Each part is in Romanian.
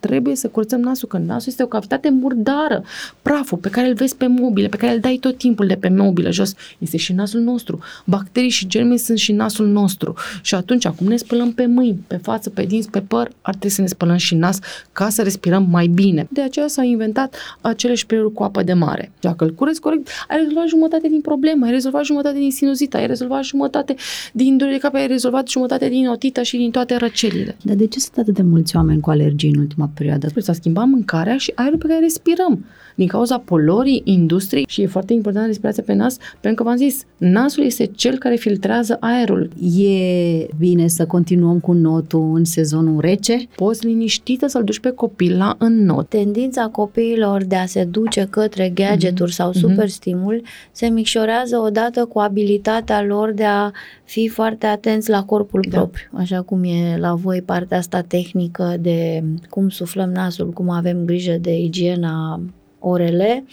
trebuie să curățăm nasul, că nasul este o cavitate murdară. Praful pe care îl vezi pe mobile, pe care îl dai tot timpul de pe mobilă jos, este și nasul nostru. Bacterii și germeni sunt și nasul nostru. Și atunci, acum ne spălăm pe mâini, pe față, pe dinți, pe păr, ar trebui să ne spălăm și nas ca să respirăm mai bine. De aceea s-au inventat acele șpriluri cu apă de mare. Dacă îl cureți corect, ai rezolvat jumătate din probleme, ai rezolvat jumătate din sinuzită, ai rezolvat jumătate din durere de cap, ai rezolvat jumătate din otită și din toate răcelile. Dar de ce sunt atât de mulți oameni cu alergii în ultima perioadă? S-a schimbat mâncarea și aerul pe care respirăm din cauza polorii industriei și e foarte important respirația pe nas, pentru că v-am zis, nasul este cel care filtrează aerul. E bine să continuăm cu notul în sezonul rece? Poți liniștită să-l duci pe copil la not. Tendința copiilor de a se duce către gadgeturi mm-hmm. sau superstimul se micșorează odată cu abilitatea lor de a fi foarte atenți la corpul da. propriu, așa cum e la voi partea asta tehnică de cum suflăm nasul, cum avem grijă de igiena orele,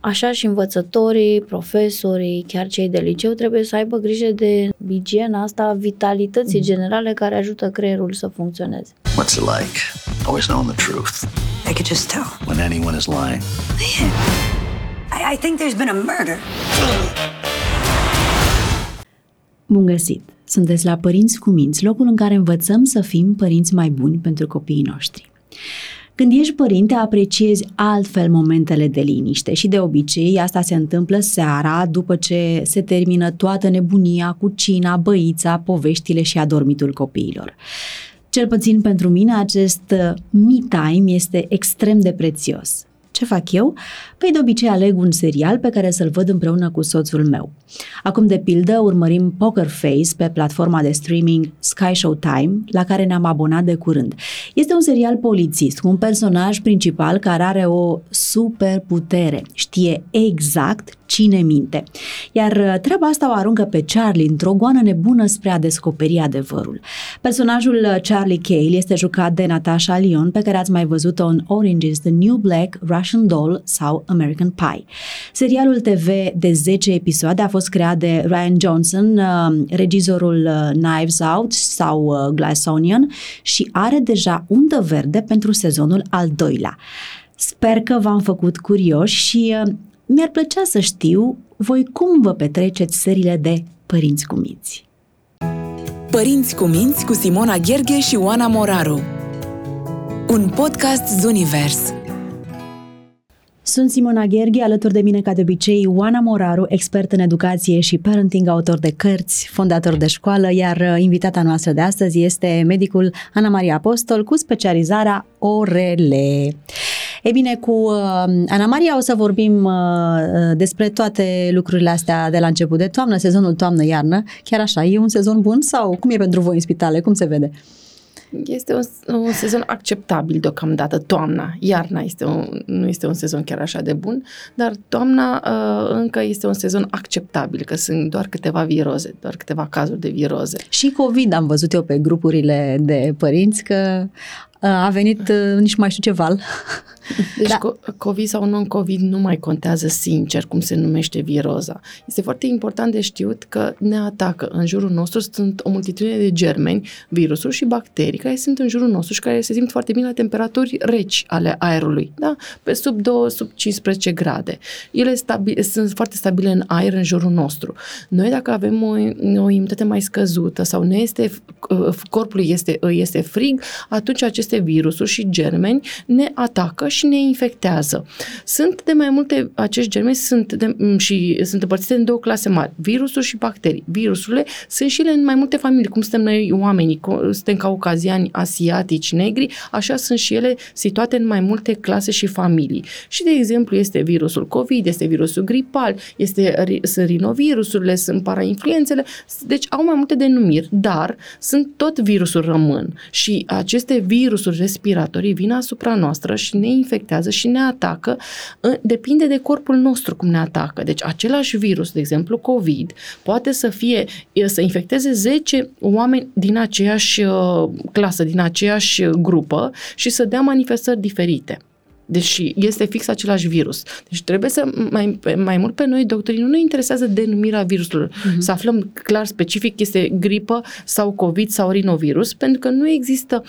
așa și învățătorii, profesorii, chiar cei de liceu trebuie să aibă grijă de igiena asta, vitalității mm. generale care ajută creierul să funcționeze. What's it like? Always knowing the truth. I could just tell. When anyone is lying. I, I think there's been a murder. Bun găsit! Sunteți la Părinți cu Minți, locul în care învățăm să fim părinți mai buni pentru copiii noștri. Când ești părinte, apreciezi altfel momentele de liniște și de obicei asta se întâmplă seara după ce se termină toată nebunia cu cina, băița, poveștile și adormitul copiilor. Cel puțin pentru mine acest me time este extrem de prețios. Ce fac eu? Păi de obicei aleg un serial pe care să-l văd împreună cu soțul meu. Acum, de pildă, urmărim Poker Face pe platforma de streaming Sky Show Time, la care ne-am abonat de curând. Este un serial polițist cu un personaj principal care are o super putere. Știe exact cine minte. Iar uh, treaba asta o aruncă pe Charlie într-o goană nebună spre a descoperi adevărul. Personajul uh, Charlie Cale este jucat de Natasha Lyon, pe care ați mai văzut-o în Orange is the New Black, Russian Doll sau American Pie. Serialul TV de 10 episoade a fost creat de Ryan Johnson, uh, regizorul Knives Out sau Glass Onion și are deja undă verde pentru sezonul al doilea. Sper că v-am făcut curioși și mi-ar plăcea să știu voi cum vă petreceți serile de Părinți cu Minți. Părinți cu Minți cu Simona Gherghe și Oana Moraru Un podcast Zunivers sunt Simona Gherghe, alături de mine, ca de obicei, Oana Moraru, expert în educație și parenting, autor de cărți, fondator de școală, iar uh, invitata noastră de astăzi este medicul Ana Maria Apostol cu specializarea orele. Ei bine, cu uh, Ana Maria o să vorbim uh, uh, despre toate lucrurile astea de la început de toamnă, sezonul toamnă-iarnă. Chiar așa, e un sezon bun sau cum e pentru voi în spitale? Cum se vede? Este un, un sezon acceptabil deocamdată, toamna. Iarna este un, nu este un sezon chiar așa de bun, dar toamna uh, încă este un sezon acceptabil, că sunt doar câteva viroze, doar câteva cazuri de viroze. Și COVID am văzut eu pe grupurile de părinți că a venit uh, nici mai știu ce val. Deci da. COVID sau non-COVID nu mai contează sincer cum se numește viroza. Este foarte important de știut că ne atacă. În jurul nostru sunt o multitudine de germeni, virusuri și bacterii care sunt în jurul nostru și care se simt foarte bine la temperaturi reci ale aerului, da? pe sub 2, sub 15 grade. Ele stabi- sunt foarte stabile în aer în jurul nostru. Noi dacă avem o, o imunitate mai scăzută sau ne este, uh, corpul este, este frig, atunci aceste aceste virusuri și germeni ne atacă și ne infectează. Sunt de mai multe, acești germeni sunt de, și sunt împărțite în două clase mari, virusuri și bacterii. Virusurile sunt și ele în mai multe familii, cum suntem noi oamenii, suntem caucaziani, asiatici, negri, așa sunt și ele situate în mai multe clase și familii. Și, de exemplu, este virusul COVID, este virusul gripal, este, sunt rinovirusurile, sunt parainfluențele, deci au mai multe denumiri, dar sunt tot virusuri rămân și aceste virusuri virusuri respiratorii vin asupra noastră și ne infectează și ne atacă, depinde de corpul nostru cum ne atacă. Deci același virus, de exemplu COVID, poate să fie, să infecteze 10 oameni din aceeași uh, clasă, din aceeași grupă și să dea manifestări diferite. Deși este fix același virus. Deci trebuie să, mai, mai mult pe noi, doctorii, nu ne interesează denumirea virusului, uh-huh. să aflăm clar specific este gripă sau COVID sau rinovirus, pentru că nu există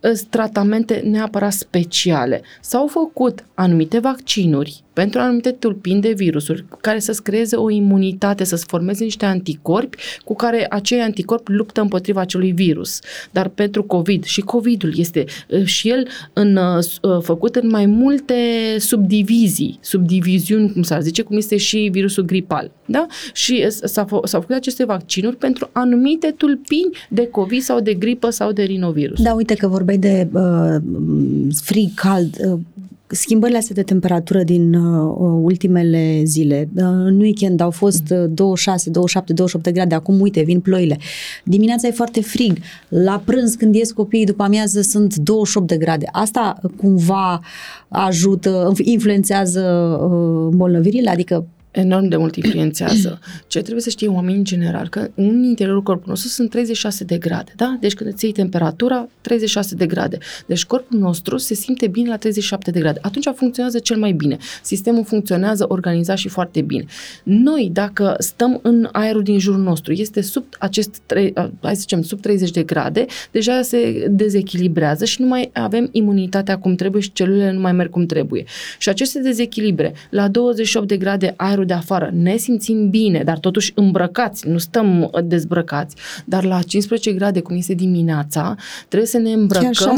uh, tratamente neapărat speciale. S-au făcut anumite vaccinuri pentru anumite tulpini de virusuri care să-ți creeze o imunitate, să-ți formeze niște anticorpi cu care acei anticorpi luptă împotriva acelui virus. Dar pentru COVID și COVID-ul este uh, și el în, uh, făcut în mai multe subdivizii, subdiviziuni, cum s-ar zice, cum este și virusul gripal. Da? Și s-au, s-au făcut aceste vaccinuri pentru anumite tulpini de COVID sau de gripă sau de rinovirus. Da, uite că vorbeai de uh, frig, cald. Uh, schimbările astea de temperatură din uh, ultimele zile. Uh, în weekend au fost uh, 26, 27, 28 de grade, acum uite, vin ploile. Dimineața e foarte frig. La prânz, când ies copiii după amiază, sunt 28 de grade. Asta cumva ajută, influențează uh, îmbolnăvirile, adică enorm de mult influențează. Ce trebuie să știe oamenii în general, că în interiorul corpului nostru sunt 36 de grade, da? Deci când îți iei temperatura, 36 de grade. Deci corpul nostru se simte bine la 37 de grade. Atunci funcționează cel mai bine. Sistemul funcționează organizat și foarte bine. Noi, dacă stăm în aerul din jurul nostru, este sub acest, hai să zicem, sub 30 de grade, deja se dezechilibrează și nu mai avem imunitatea cum trebuie și celulele nu mai merg cum trebuie. Și aceste dezechilibre, la 28 de grade aerul aerul de afară, ne simțim bine, dar totuși îmbrăcați, nu stăm uh, dezbrăcați, dar la 15 grade, cum este dimineața, trebuie să ne îmbrăcăm... Chiar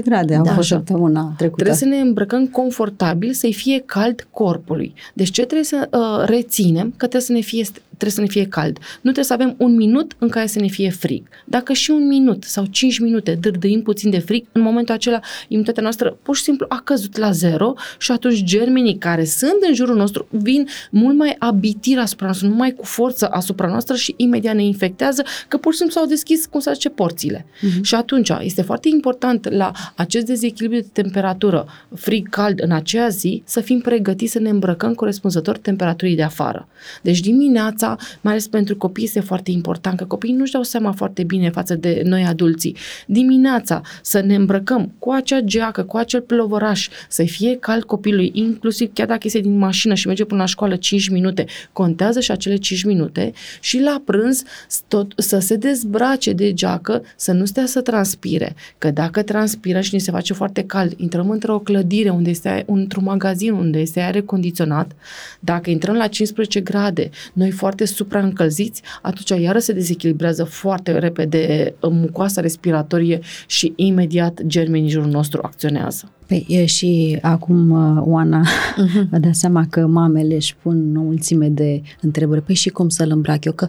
6-7 grade au da, fost săptămâna trecută. Trebuie să ne îmbrăcăm confortabil, să-i fie cald corpului. Deci ce trebuie să uh, reținem? Că trebuie să ne fie trebuie să ne fie cald. Nu trebuie să avem un minut în care să ne fie frig. Dacă și un minut sau cinci minute dârdâim puțin de frig, în momentul acela imunitatea noastră pur și simplu a căzut la zero și atunci germenii care sunt în jurul nostru vin mult mai abitiri asupra noastră, nu mai cu forță asupra noastră și imediat ne infectează, că pur și simplu s-au deschis, cum să zice, porțile. Uh-huh. Și atunci este foarte important la acest dezechilibru de temperatură, frig-cald în aceea zi, să fim pregătiți să ne îmbrăcăm corespunzător temperaturii de afară. Deci dimineața asta, mai ales pentru copii, este foarte important, că copiii nu-și dau seama foarte bine față de noi adulții. Dimineața să ne îmbrăcăm cu acea geacă, cu acel plovăraș, să fie cald copilului, inclusiv chiar dacă este din mașină și merge până la școală 5 minute, contează și acele 5 minute și la prânz tot, să se dezbrace de geacă, să nu stea să transpire, că dacă transpiră și ni se face foarte cald, intrăm într-o clădire unde este, într-un magazin unde este aer condiționat, dacă intrăm la 15 grade, noi foarte foarte supraîncălziți, atunci iară se dezechilibrează foarte repede mucoasa respiratorie și imediat germenii jurul nostru acționează. Păi e și acum, uh, Oana, uh-huh. vă dați seama că mamele își pun o mulțime de întrebări. Păi și cum să-l îmbrac eu? Că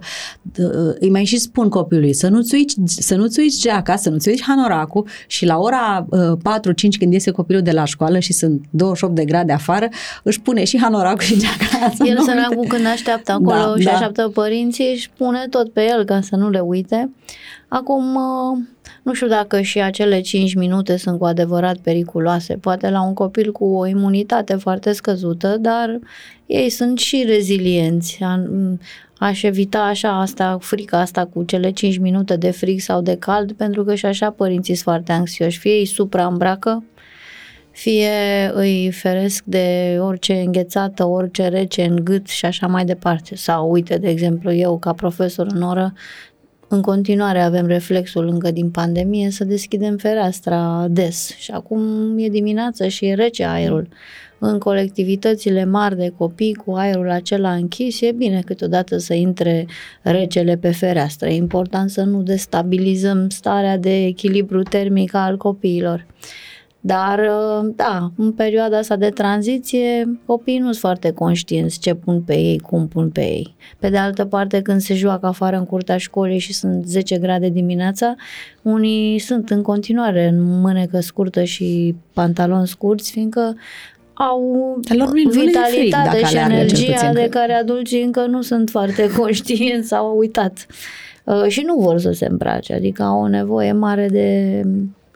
uh, îi mai și spun copilului să nu-ți uiți, să nu-ți uiți geaca, să nu-ți uiți hanoracul și la ora uh, 4-5 când iese copilul de la școală și sunt 28 de grade afară, își pune și hanoracul și geaca. El săracul când așteaptă acolo da, și da. așteaptă părinții își pune tot pe el ca să nu le uite. Acum, uh, nu știu dacă și acele 5 minute sunt cu adevărat periculoase. Poate la un copil cu o imunitate foarte scăzută, dar ei sunt și rezilienți. Aș evita așa asta, frica asta cu cele 5 minute de frig sau de cald, pentru că și așa părinții sunt foarte anxioși. Fie îi supraîmbracă, fie îi feresc de orice înghețată, orice rece în gât și așa mai departe. Sau, uite, de exemplu, eu ca profesor în oră în continuare avem reflexul încă din pandemie să deschidem fereastra des și acum e dimineață și e rece aerul. În colectivitățile mari de copii cu aerul acela închis e bine câteodată să intre recele pe fereastră. E important să nu destabilizăm starea de echilibru termic al copiilor. Dar, uh, da, în perioada asta de tranziție, copiii nu sunt foarte conștienți ce pun pe ei, cum pun pe ei. Pe de altă parte, când se joacă afară în curtea școlii și sunt 10 grade dimineața, unii sunt în continuare în mânecă scurtă și pantaloni scurți, fiindcă au lor vitalitate și energia de care adulții încă nu sunt foarte conștienți sau au uitat. Uh, și nu vor să se îmbrace, adică au o nevoie mare de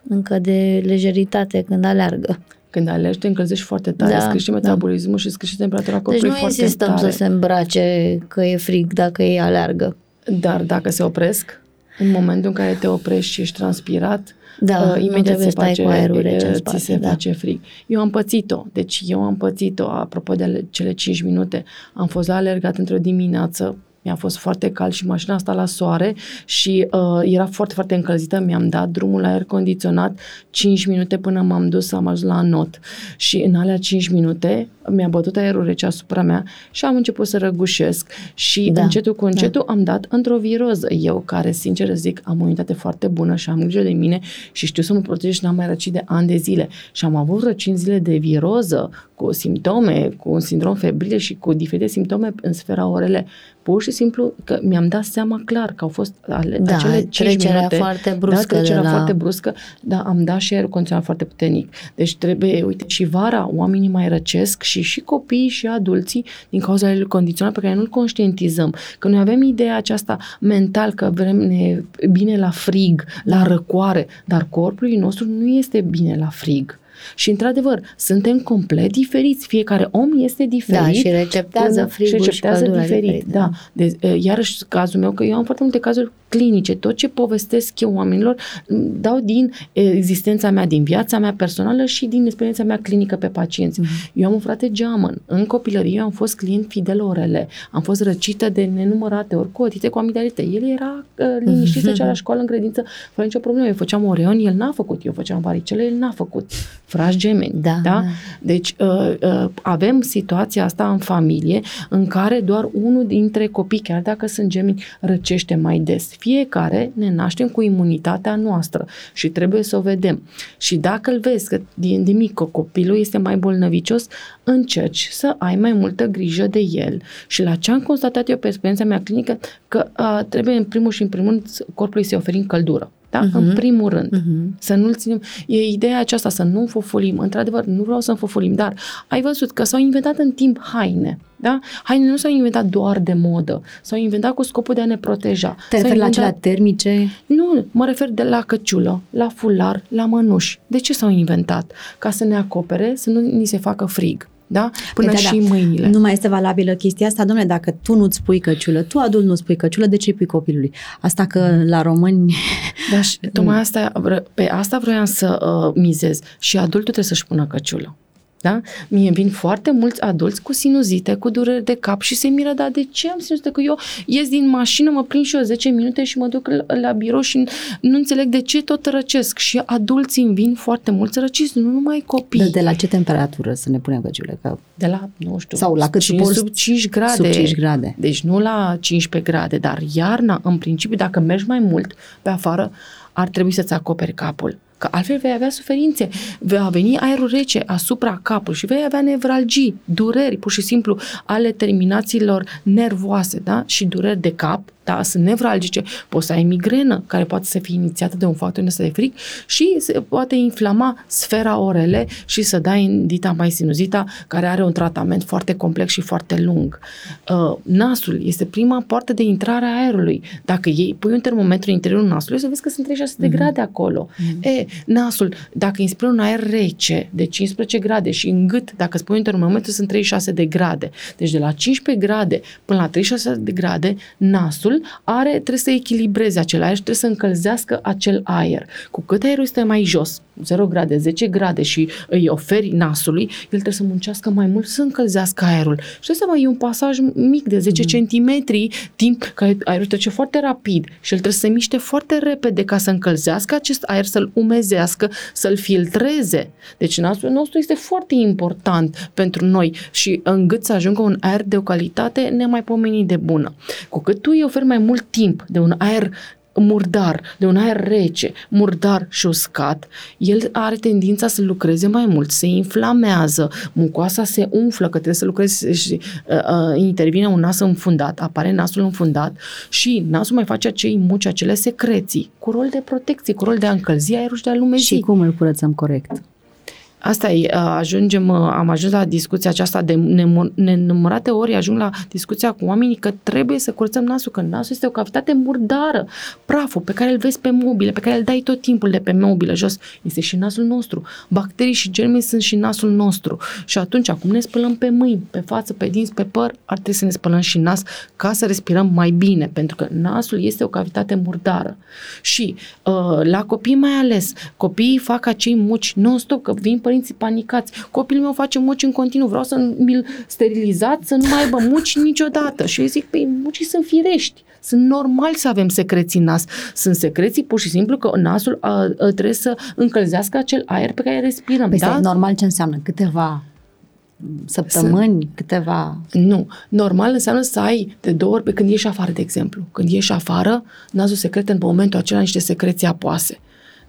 încă de lejeritate când aleargă. Când alergi, te încălzești foarte tare, da, îți crește da. metabolismul da. și îți crește temperatura corpului deci foarte tare. Deci nu insistăm să se îmbrace că e frig dacă ei aleargă. Dar dacă se opresc? În momentul în care te oprești și ești transpirat, da, uh, imediat se face, cu aerul rece în ți spate, se da. face frig. Eu am pățit-o. Deci eu am pățit-o. Apropo de ale- cele 5 minute, am fost la alergat într-o dimineață mi-a fost foarte cald și mașina asta la soare și uh, era foarte, foarte încălzită. Mi-am dat drumul la aer condiționat 5 minute până m-am dus, am ajuns la not. Și în alea 5 minute mi-a bătut aerul rece asupra mea și am început să răgușesc și Da, da, încetul cu încetul da. am dat într-o viroză. Eu care, sincer zic, am o unitate foarte bună și am grijă de mine și știu să mă protejez și n-am mai răcit de ani de zile. Și am avut vreo 5 zile de viroză cu simptome, cu un sindrom febril și cu diferite simptome în sfera orele. Pur și simplu că mi-am dat seama clar că au fost ale, Da, acele 5 trecerea minute. foarte bruscă Da, trecerea de la- foarte bruscă, dar am dat și aerul condiționat foarte puternic. Deci trebuie, uite, și vara oamenii mai răcesc și și copiii și adulții din cauza aerului condiționat pe care nu-l conștientizăm. Că noi avem ideea aceasta mental că vrem ne bine la frig, la răcoare, dar corpul nostru nu este bine la frig. Și, într-adevăr, suntem complet diferiți. Fiecare om este diferit. Da, și receptează până- frigul și receptează căldura diferit. diferit, Da. da. De, e, iarăși, cazul meu, că eu am foarte multe cazuri clinice. Tot ce povestesc eu oamenilor m, dau din e, existența mea, din viața mea personală și din experiența mea clinică pe pacienți. Mm-hmm. Eu am un frate geamăn. În copilărie eu am fost client fidel orele. Am fost răcită de nenumărate ori cu otite, cu amigdalite. El era uh, liniștit, se la școală în credință, fără nicio problemă. Eu făceam oreon, el n-a făcut. Eu făceam varicele, el n-a făcut. Frași gemeni. Da, da? da. Deci uh, uh, avem situația asta în familie în care doar unul dintre copii, chiar dacă sunt gemeni, răcește mai des. Fiecare ne naștem cu imunitatea noastră și trebuie să o vedem. Și dacă îl vezi că din, din mic că copilul este mai bolnăvicios, încerci să ai mai multă grijă de el. Și la ce am constatat eu pe experiența mea clinică, că uh, trebuie în primul și în primul rând corpului să-i oferim căldură. Da? Uh-huh. În primul rând. Uh-huh. Să nu-l ținem. E ideea aceasta, să nu înfofolim. Într-adevăr, nu vreau să înfofolim, dar ai văzut că s-au inventat în timp haine. Da? Haine nu s-au inventat doar de modă. S-au inventat cu scopul de a ne proteja. Te S-au referi la inventat... acelea termice? Nu, mă refer de la căciulă, la fular, la mănuși. De ce s-au inventat? Ca să ne acopere, să nu ni se facă frig. Da? Până Păi și da, da. mâinile. Nu mai este valabilă chestia asta, domnule, dacă tu nu-ți pui căciulă, tu adult nu-ți pui căciulă, de ce îi pui copilului? Asta că la români... Da, și tocmai asta, vre- pe asta vroiam să uh, mizez. Și adultul trebuie să-și pună căciulă. Da? Mie vin foarte mulți adulți cu sinuzite, cu dureri de cap și se miră, dar de ce am sinuzite? Că eu ies din mașină, mă prind și eu 10 minute și mă duc la, la birou și nu înțeleg de ce tot răcesc. Și adulții îmi vin foarte mulți răciți, nu numai copii. De, de la ce temperatură să ne punem căciulă? Că De la, nu știu, Sau la cât 5, suporți sub 5 grade. sub 5 grade. Deci nu la 15 grade, dar iarna, în principiu, dacă mergi mai mult pe afară, ar trebui să-ți acoperi capul. Că altfel vei avea suferințe. Va veni aerul rece asupra capului și vei avea nevralgii, dureri, pur și simplu, ale terminațiilor nervoase, da? Și dureri de cap, da, sunt nevralgice, poți să ai migrenă, care poate să fie inițiată de un factor ăsta de fric și se poate inflama sfera orele și să dai în dita mai sinuzita, care are un tratament foarte complex și foarte lung. Uh, nasul este prima poartă de intrare a aerului. Dacă iei, pui un termometru în interiorul nasului, o să vezi că sunt 36 de grade acolo. E, nasul, dacă inspiri un aer rece de 15 grade și în gât, dacă îți pui un termometru, sunt 36 de grade. Deci de la 15 grade până la 36 de grade, nasul are, trebuie să echilibreze acel aer și trebuie să încălzească acel aer. Cu cât aerul este mai jos, 0 grade, 10 grade și îi oferi nasului, el trebuie să muncească mai mult să încălzească aerul. Și trebuie să mai e un pasaj mic de 10 mm. cm, timp care aerul trece foarte rapid și el trebuie să se miște foarte repede ca să încălzească acest aer, să-l umezească, să-l filtreze. Deci nasul nostru este foarte important pentru noi și în gât să ajungă un aer de o calitate nemaipomenit de bună. Cu cât tu îi oferi mai mult timp de un aer murdar, de un aer rece, murdar și uscat, el are tendința să lucreze mai mult, se inflamează, mucoasa se umflă, că trebuie să lucreze și uh, uh, intervine un nas înfundat, apare nasul înfundat și nasul mai face acei muci, acele secreții, cu rol de protecție, cu rol de a încălzi aerul și de a lumezi. și cum îl curățăm corect? Asta e, ajungem, am ajuns la discuția aceasta de nenumărate ori, ajung la discuția cu oamenii că trebuie să curățăm nasul, că nasul este o cavitate murdară. Praful pe care îl vezi pe mobile, pe care îl dai tot timpul de pe mobilă jos, este și nasul nostru. Bacterii și germii sunt și nasul nostru. Și atunci, acum ne spălăm pe mâini, pe față, pe dinți, pe păr, ar trebui să ne spălăm și nas ca să respirăm mai bine, pentru că nasul este o cavitate murdară. Și uh, la copii mai ales, copiii fac acei muci non-stop, că vin părinții panicați. Copilul meu face muci în continuu, vreau să mi-l sterilizați, să nu mai aibă muci niciodată. Și eu zic, păi mucii sunt firești. Sunt normal să avem secreții în nas. Sunt secreții pur și simplu că nasul a, a, trebuie să încălzească acel aer pe care respirăm. Păi da? normal ce înseamnă? Câteva săptămâni, Sunt... câteva... Nu. Normal înseamnă să ai de două ori pe când ieși afară, de exemplu. Când ieși afară, nasul secretă în momentul acela niște secreții apoase.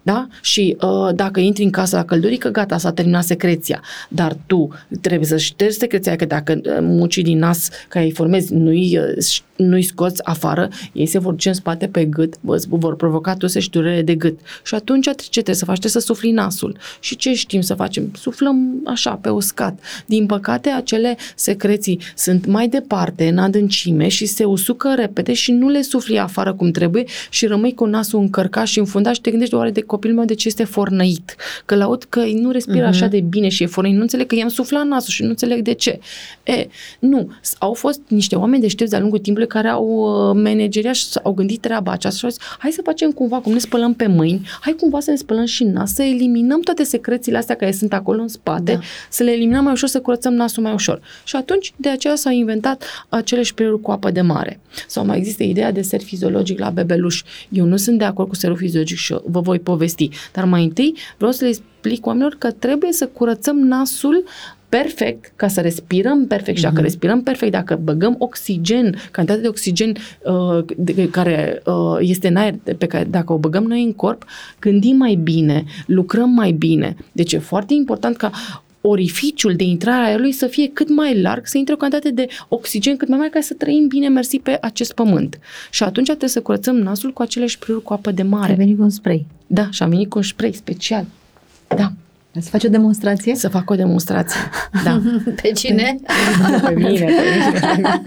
Da? Și uh, dacă intri în casa la căldurică, gata, s-a terminat secreția. Dar tu trebuie să ștergi secreția, că dacă uh, mucii din nas care îi formezi nu-i, uh, nu-i scoți afară, ei se vor duce în spate pe gât, vor provoca tuse și durere de gât. Și atunci ce trebuie să faci? Trebuie să sufli nasul. Și ce știm să facem? Suflăm așa, pe uscat. Din păcate, acele secreții sunt mai departe, în adâncime și se usucă repede și nu le sufli afară cum trebuie și rămâi cu nasul încărcat și înfundat și te gândești oare de copilul meu de ce este fornăit. Că laud că nu respiră uh-huh. așa de bine și e fornăit. Nu înțeleg că i-am suflat nasul și nu înțeleg de ce. E, nu. Au fost niște oameni deștepți de-a lungul timpului care au uh, manageriat și au gândit treaba aceasta și au zis, hai să facem cumva, cum ne spălăm pe mâini, hai cumva să ne spălăm și nas, să eliminăm toate secrețiile astea care sunt acolo în spate, da. să le eliminăm mai ușor, să curățăm nasul mai ușor. Și atunci, de aceea s-au inventat acele șpreluri cu apă de mare. Sau mai există ideea de ser fiziologic la bebeluș. Eu nu sunt de acord cu serul fiziologic și vă voi povesti povesti. Dar mai întâi vreau să le explic oamenilor că trebuie să curățăm nasul perfect, ca să respirăm perfect și dacă uh-huh. respirăm perfect, dacă băgăm oxigen, cantitatea de oxigen uh, de, care uh, este în aer, pe care dacă o băgăm noi în corp, gândim mai bine, lucrăm mai bine. Deci e foarte important ca orificiul de intrare a aerului să fie cât mai larg, să intre o cantitate de oxigen cât mai mare ca să trăim bine mersi pe acest pământ. Și atunci trebuie să curățăm nasul cu acele spray cu apă de mare. Ai venit cu un spray. Da, și am venit cu un spray special. Da. Să faci o demonstrație? Să fac o demonstrație, da. Pe cine? Pe mine, pe mine.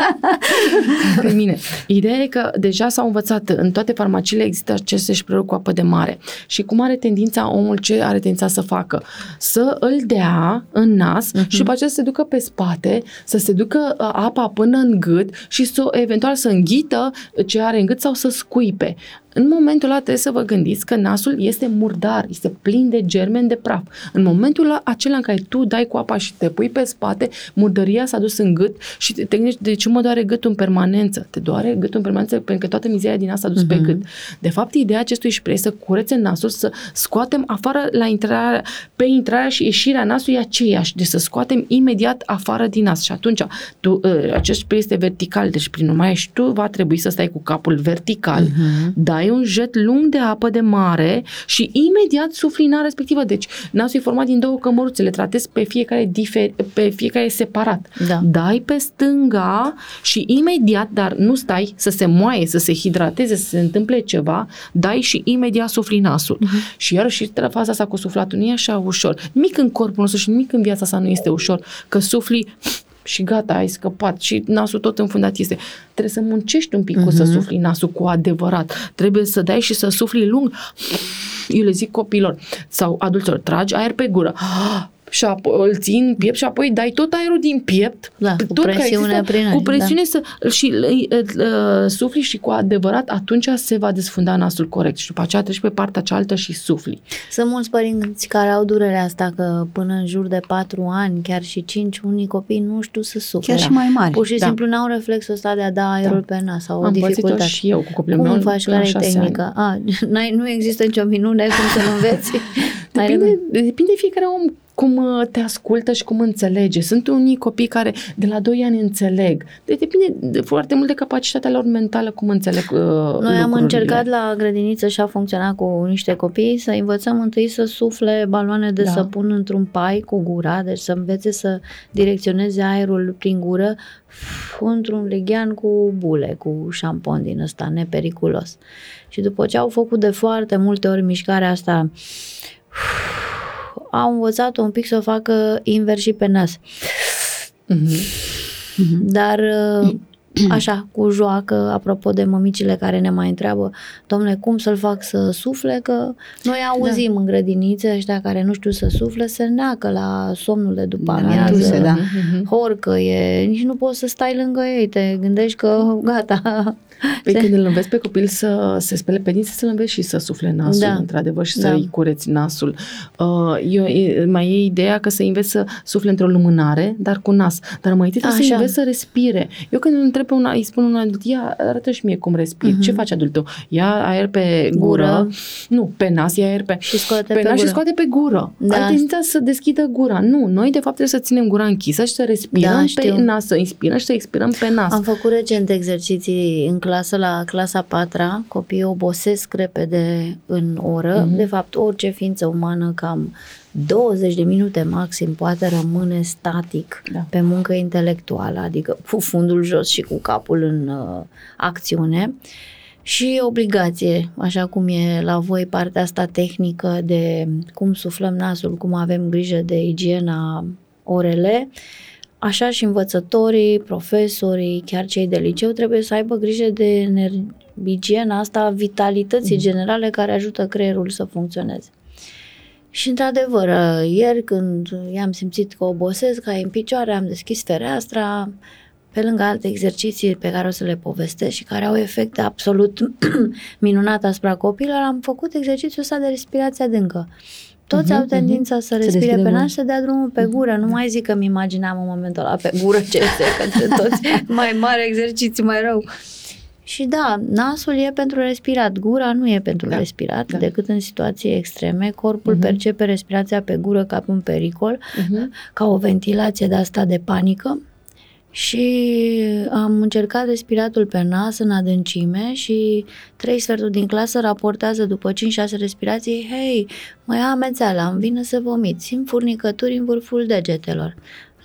Pe mine. Ideea e că deja s-au învățat, în toate farmaciile există aceste spray cu apă de mare. Și cum are tendința omul, ce are tendința să facă? Să îl dea în nas uh-huh. și după aceea să se ducă pe spate, să se ducă uh, apa până în gât și să eventual să înghită ce are în gât sau să scuipe. În momentul ăla trebuie să vă gândiți că nasul este murdar, este plin de germeni de praf. În momentul acela în care tu dai cu apa și te pui pe spate, murdăria s-a dus în gât și te, te gândești de ce mă doare gâtul în permanență? Te doare gâtul în permanență pentru că toată mizeria din asta s-a dus uh-huh. pe mhm. gât. De fapt, ideea acestui spray să curețe nasul, să scoatem afară la intrarea, pe intrarea și ieșirea nasului aceeași, deci să scoatem imediat afară din nas. Și atunci, tu, ă, acest spray este vertical, deci prin urmare și tu va trebui să stai cu capul vertical, uh-huh. dai ai un jet lung de apă de mare și imediat sufli respectivă. Deci nasul e format din două cămăruțe, le tratezi pe fiecare, difer, pe fiecare separat. Da. Dai pe stânga și imediat, dar nu stai să se moaie, să se hidrateze, să se întâmple ceva, dai și imediat sufli nasul. Uh-huh. Și iarăși faza asta cu suflatul nu e așa ușor. Nimic în corpul nostru și nimic în viața sa nu este ușor, că sufli și gata, ai scăpat și nasul tot înfundat este. Trebuie să muncești un pic uh-huh. să mhm. sufli nasul cu adevărat. Trebuie să dai și să sufli lung. Eu le zic copilor sau adulților, tragi aer pe gură și apoi îl țin piept și apoi dai tot aerul din piept, da, tot cu presiune există, prin cu presiune da. să, și uh, sufli și cu adevărat atunci se va desfunda nasul corect și după aceea treci pe partea cealaltă și sufli. Sunt mulți părinți care au durerea asta că până în jur de 4 ani, chiar și 5, unii copii nu știu să sufle. Chiar și mai mari. Pur și da. simplu n-au reflexul ăsta de a da aerul da. pe nas sau Am o dificultate. și eu cu copilul cum meu. Cum faci? Care e tehnica? A, nu există nicio minune cum să-l înveți. depinde, depinde fiecare om cum uh, te ascultă și cum înțelege. Sunt unii copii care de la 2 ani înțeleg. Deci depinde de foarte mult de capacitatea lor mentală, cum înțeleg uh, Noi lucrurile. am încercat la grădiniță și a funcționat cu niște copii să învățăm întâi să sufle baloane de da. săpun într-un pai cu gura, deci să învețe să direcționeze aerul prin gură într-un lighean cu bule, cu șampon din ăsta nepericulos. Și după ce au făcut de foarte multe ori mișcarea asta au învățat un pic să o facă invers și pe nas. Mm-hmm. Dar uh, așa, cu joacă, apropo de mămicile care ne mai întreabă, domnule, cum să-l fac să sufle, că noi auzim da. în grădinițe ăștia care nu știu să sufle, se neacă la somnul de după Da, amiază, tuse, da. horcă e, nici nu poți să stai lângă ei, te gândești că gata. Păi Se- când îl înveți pe copil să se spele pe dinți, să-l înveți și să sufle nasul, Da. într-adevăr, și Da. să-i cureți nasul. Uh, eu, e, mai e ideea că să înveți să sufle într-o lumânare, dar cu nas. Dar mai întâi trebuie să Așa. înveți să respire. Eu când îl întreb pe una, îi spun un adult, ia, arată și mie cum respiri. Mhm. Ce face adultul? Ia aer pe gură. Gură. Nu, pe nas, ia aer pe... Și scoate pe, pe nas și gură. scoate pe gură. Da. Are tendința să deschidă gura. Nu, noi de fapt trebuie să ținem gura închisă și să respirăm Da, pe știu. nas, să inspirăm și să expirăm pe nas. Am făcut recent exerciții în clasă, la clasa patra, copiii obosesc repede în oră. Mhm. De fapt, orice ființă umană cam 20 de minute maxim poate rămâne static Da. pe muncă intelectuală, adică cu fundul jos și cu capul în uh, acțiune. Și obligație, așa cum e la voi partea asta tehnică de cum suflăm nasul, cum avem grijă de igiena orele, așa și învățătorii, profesorii, chiar cei de liceu trebuie să aibă grijă de ener- igiena asta a vitalității generale care ajută creierul să funcționeze. Și într-adevăr, ieri când i-am simțit că obosesc, ca în picioare, am deschis fereastra, pe lângă alte exerciții pe care o să le povestesc și care au efecte absolut minunate asupra copilor, am făcut exercițiul ăsta de respirație adâncă. Toți Mhm, au tendința să respire deschidă pe gura. nas și să dea drumul pe gură. Nu mai zic că mi imaginam în momentul ăla pe gură ce este către toți. Mai mare exercițiu, mai rău. Și da, nasul e pentru respirat, gura nu e pentru Da, respirat, da. decât în situații extreme. Corpul Mhm. percepe respirația pe gură ca pe un pericol, Mhm. ca o ventilație de asta de panică. Și am încercat respiratul pe nas în adâncime și trei sferturi din clasă raportează după 5-6 respirații, hei, mai am amețeală, îmi vine să vomit, simt furnicături în vârful degetelor.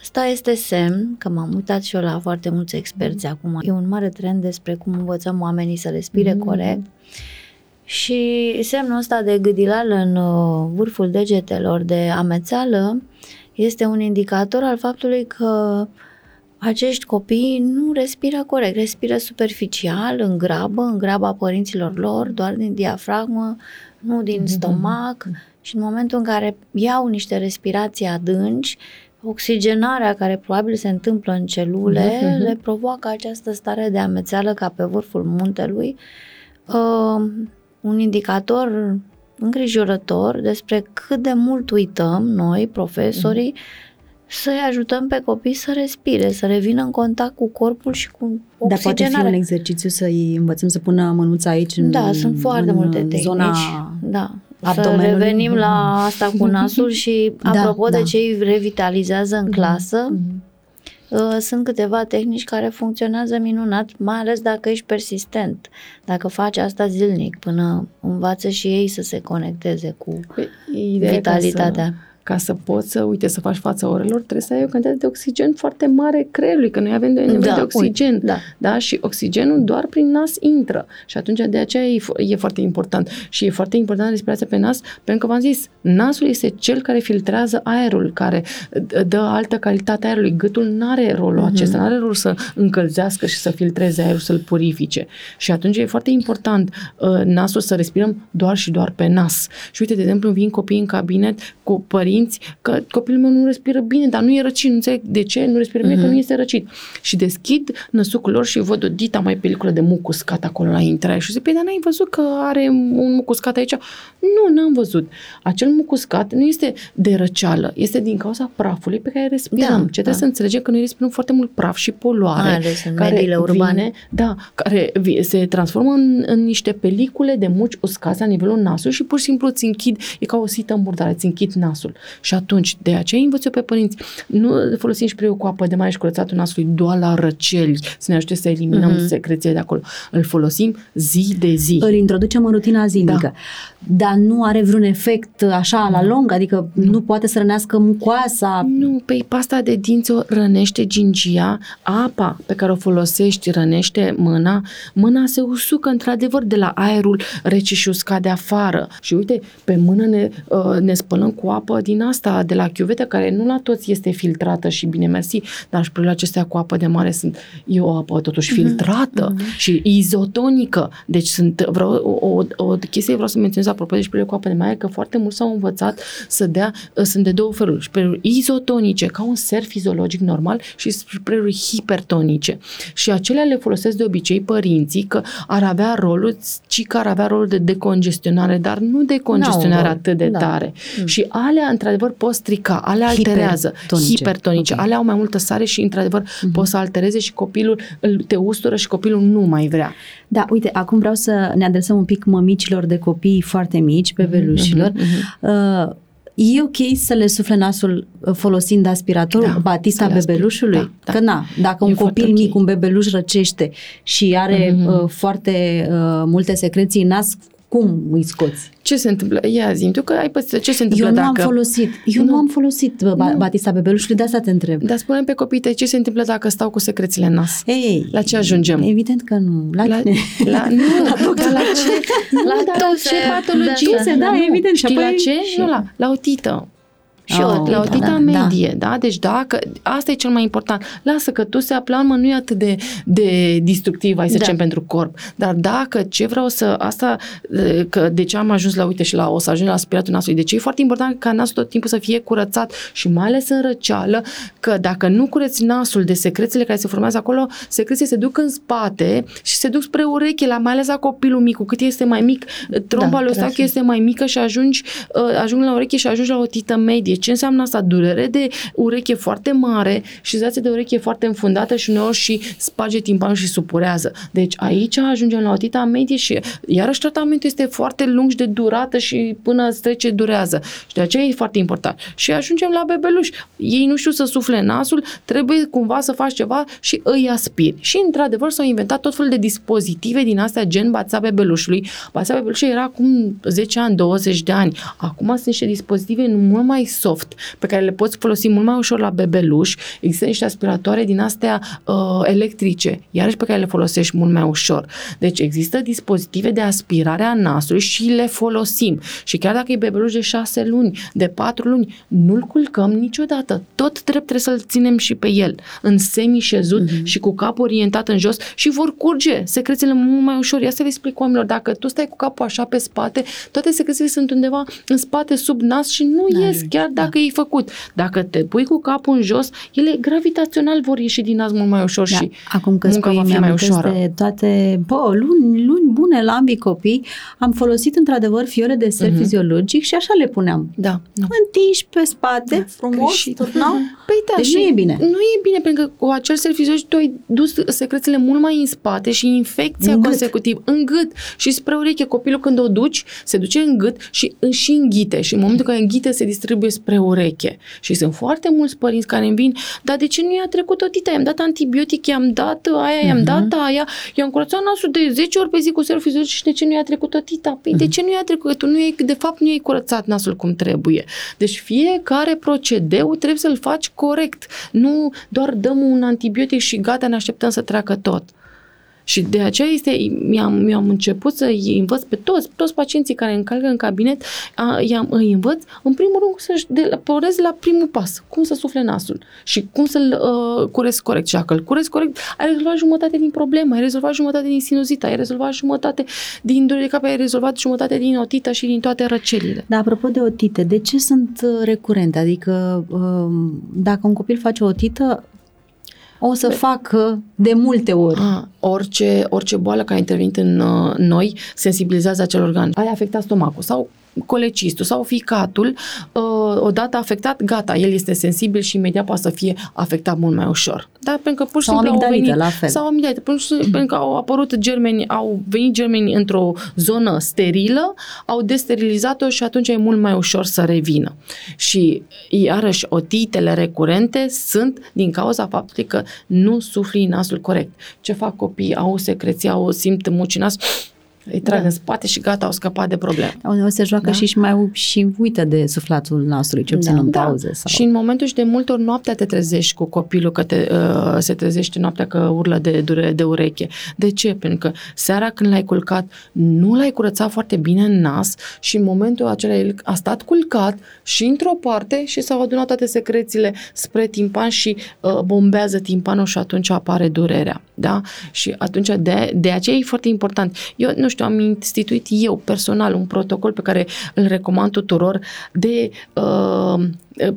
Asta este semn, că m-am uitat și eu la foarte mulți experți acum. E un mare trend despre cum învățăm oamenii să respire Mhm. corect. Și semnul ăsta de gâdilală în uh, vârful degetelor, de amețeală, este un indicator al faptului că acești copii nu respiră corect, respiră superficial, în grabă, în graba părinților lor, doar din diafragmă, nu din stomac. Și în momentul în care iau niște respirații adânci, oxigenarea care probabil se întâmplă în celule Mhm. le provoacă această stare de amețeală ca pe vârful muntelui. Uh, un indicator îngrijorător despre cât de mult uităm noi, profesorii, să-i ajutăm pe copii să respire, să revină în contact cu corpul și cu Dar poate fi un oxigenarea. exercițiu să-i învățăm să pună mânuța aici în Da, sunt foarte în multe tehnici. zona da. Să abdomenului. revenim la asta cu nasul și Da, apropo da. de ce îi revitalizează în clasă, Mhm. uh, sunt câteva tehnici care funcționează minunat, mai ales dacă ești persistent. Dacă faci asta zilnic, până învață și ei să se conecteze cu Păi, ideea e ca vitalitatea. Să, ca să poți să, uite, să faci fața orelor, trebuie să ai o cantitate de oxigen foarte mare creierului, că noi avem de nevoie Da, de oxigen. uite, da. da. Și oxigenul doar prin nas intră. Și atunci de aceea e, fo- e foarte important. Și e foarte important respirația pe nas, pentru că v-am zis, nasul este cel care filtrează aerul, care d- dă altă calitate aerului. Gâtul nu are rolul Mhm. acesta, nu are rolul să încălzească și să filtreze aerul, să-l purifice. Și atunci e foarte important uh, nasul să respirăm doar și doar pe nas. Și uite, de exemplu, vin copii în cabinet cu părinți că copilul meu nu respiră bine, dar nu e răcit, nu înțeleg de ce nu respiră bine, Mhm. că nu este răcit. Și deschid năsucul lor și văd o dita mai peliculă de muc uscat acolo la intrare și zic, păi, dar n-ai văzut că are un muc uscat aici? Nu, n-am văzut. Acel muc uscat nu este de răceală, este din cauza prafului pe care respirăm. Da, ce trebuie da. să înțelegem că noi respirăm foarte mult praf și poluare. Mai ales în care mediile urbane. Vine, da, care vi- se transformă în, în niște pelicule de muci uscați la nivelul nasului și pur și simplu îți închid, e ca o sită în murdare, îți închid nasul. Și atunci, de aceea învăț eu pe părinți, nu folosim spray cu apă de mare și curățatul nasului doar la răceli, să ne ajute să eliminăm Mhm. secrețiile de acolo. Îl folosim zi de zi. îl introducem în rutina zilnică. Dar nu are vreun efect așa la lung, adică nu poate să rănească mucoasa. Nu, pe pasta de dinți o rănește gingia, apa pe care o folosești rănește mâna, mâna se usucă într-adevăr de la aerul rece și uscat de afară. Și uite, pe mână ne, uh, ne spălăm cu apă din din asta, de la chiuvetă, care nu la toți este filtrată și bine mersi, dar spre acestea cu apă de mare sunt, e o apă totuși filtrată mm-hmm. și izotonică. Deci sunt, vreau, o, o, o chestie vreau să menționez apropo de șpirele cu apă de mare, că foarte mult s-au învățat să dea, sunt de două feluri, șpirele izotonice, ca un ser fiziologic normal și șpirele hipertonice. Și acelea le folosesc de obicei părinții că ar avea rolul, ci că ar avea rolul de decongestionare, dar nu decongestionare atât de da. tare. Mm. Și alea, într-adevăr, pot strica, alea alterează, hipertonice, hipertonice. Okay. alea au mai multă sare și, într-adevăr, mm-hmm. pot să altereze și copilul te ustură și copilul nu mai vrea. Da, uite, acum vreau să ne adresăm un pic mămicilor de copii foarte mici, bebelușilor. Mm-hmm. Uh, E ok să le sufle nasul uh, folosind aspiratorul, da, batista bebelușului? Da, da. Că na, dacă e un copil okay. mic, un bebeluș răcește și are mm-hmm. uh, foarte uh, multe secreții în nas, cum îi scoți? Ce se întâmplă? Ia zi tu că ai păstrat. Ce se întâmplă eu dacă... nu am folosit. Eu nu, nu am folosit nu. Batista bebelușului, de asta te întreb. Dar spune pe copii tăi ce se întâmplă dacă stau cu secrețiile în nas? Ei, la ce ajungem? Evident că nu. La, la, la, nu, la, doctor. la ce? La, la ce patologie? Da, da, da, evident. Știi la ce? Și... Nu, la, la o tită și oh, o, la o tită da, medie, da. da? Deci dacă, asta e cel mai important. Lasă că tu se aplamă nu e atât de, de distructiv, hai să da. zicem, pentru corp. Dar dacă ce vreau să, asta, că de ce am ajuns la, uite, și la o să ajung la aspiratul nasului, de ce e foarte important ca nasul tot timpul să fie curățat și mai ales în răceală, că dacă nu cureți nasul de secrețiile care se formează acolo, secrețiile se duc în spate și se duc spre ureche, la mai ales la copilul mic, cu cât este mai mic, tromba da, lui este mai mică și ajungi, ajung la ureche și ajungi la o tită medie ce înseamnă asta? Durere de ureche foarte mare și zație de ureche foarte înfundată și uneori și sparge timpanul și supurează. Deci aici ajungem la o tita medie și iarăși tratamentul este foarte lung și de durată și până îți trece durează. Și de aceea e foarte important. Și ajungem la bebeluș. Ei nu știu să sufle nasul, trebuie cumva să faci ceva și îi aspiri. Și într-adevăr s-au inventat tot felul de dispozitive din astea gen bața bebelușului. Bața bebelușului era acum 10 ani, 20 de ani. Acum sunt niște dispozitive mult mai soft soft pe care le poți folosi mult mai ușor la bebeluș. Există niște aspiratoare din astea uh, electrice, iarăși pe care le folosești mult mai ușor. Deci există dispozitive de aspirare a nasului și le folosim. Și chiar dacă e bebeluș de șase luni, de patru luni, nu-l culcăm niciodată. Tot drept trebuie să-l ținem și pe el, în semi-șezut mm-hmm. și cu capul orientat în jos și vor curge secrețiile mult mai ușor. Ia să le explic oamenilor, dacă tu stai cu capul așa pe spate, toate secrețiile sunt undeva în spate, sub nas și nu N-ai ies, chiar da. Dacă da. e făcut. Dacă te pui cu capul în jos, ele gravitațional vor ieși din nas mult mai ușor da. și Acum că munca va fi mai ușoară. De toate, bă, luni, luni bune la ambii copii, am folosit într-adevăr fiore de ser uh-huh. fiziologic și așa le puneam. Da. Nu. Întinși pe spate, da. frumos, turnau. Păi da, deci nu e bine. Nu e bine, pentru că cu acel ser fiziologic tu ai dus secrețiile mult mai în spate și infecția în consecutiv gât. în gât și spre ureche. Copilul când o duci, se duce în gât și, și înghite și în momentul în care înghite se distribuie spre ureche. Și sunt foarte mulți părinți care îmi vin, dar de ce nu i-a trecut o tită? I-am dat antibiotic, i-am dat aia, i-am uh-huh. dat aia, i-am curățat nasul de 10 ori pe zi cu serul fiziologic și de ce nu i-a trecut o tita? Păi uh-huh. de mhm. ce nu i-a trecut? Tu nu e, de fapt nu i-ai curățat nasul cum trebuie. Deci fiecare procedeu trebuie să-l faci corect. Nu doar dăm un antibiotic și gata, ne așteptăm să treacă tot. Și de aceea este, mi-am, mi-am început să îi învăț pe toți, toți pacienții care încalcă în cabinet, a, i-am, îi învăț, în primul rând, să-și delaporez la primul pas, cum să sufle nasul și cum să-l uh, curezi corect. Și dacă îl curezi corect, ai rezolvat jumătate din problemă, ai rezolvat jumătate din sinuzită, ai rezolvat jumătate din durere de cap, ai rezolvat jumătate din otită și din toate răcelile. Da, apropo de otite, de ce sunt uh, recurente? Adică uh, dacă un copil face o otită, o să facă de multe ori. A, orice, orice boală care a intervenit în uh, noi sensibilizează acel organ. Ai afectat stomacul sau colecistul sau ficatul, uh, odată afectat, gata, el este sensibil și imediat poate să fie afectat mult mai ușor. Dar pentru că pur și simplu au venit, la fel. Sau amigdalită, pentru, mm-hmm. pentru că au apărut germeni, au venit germeni într-o zonă sterilă, au desterilizat-o și atunci e mult mai ușor să revină. Și iarăși otitele recurente sunt din cauza faptului că nu sufli nasul corect. Ce fac copiii? Au secreție, au simt muci nas, îi trag da. în spate și gata, au scăpat de probleme. O se joacă da? și, și mai și uită de suflatul nostru, ce puțin da. în pauze. Da. Sau... Și în momentul și de multe ori noaptea te trezești cu copilul, că te, uh, se trezește noaptea că urlă de durere de ureche. De ce? Pentru că seara când l-ai culcat, nu l-ai curățat foarte bine în nas și în momentul acela el a stat culcat și într-o parte și s-au adunat toate secrețiile spre timpan și uh, bombează timpanul și atunci apare durerea. Da? Și atunci de, de aceea e foarte important. Eu nu știu, am instituit eu personal un protocol pe care îl recomand tuturor de uh,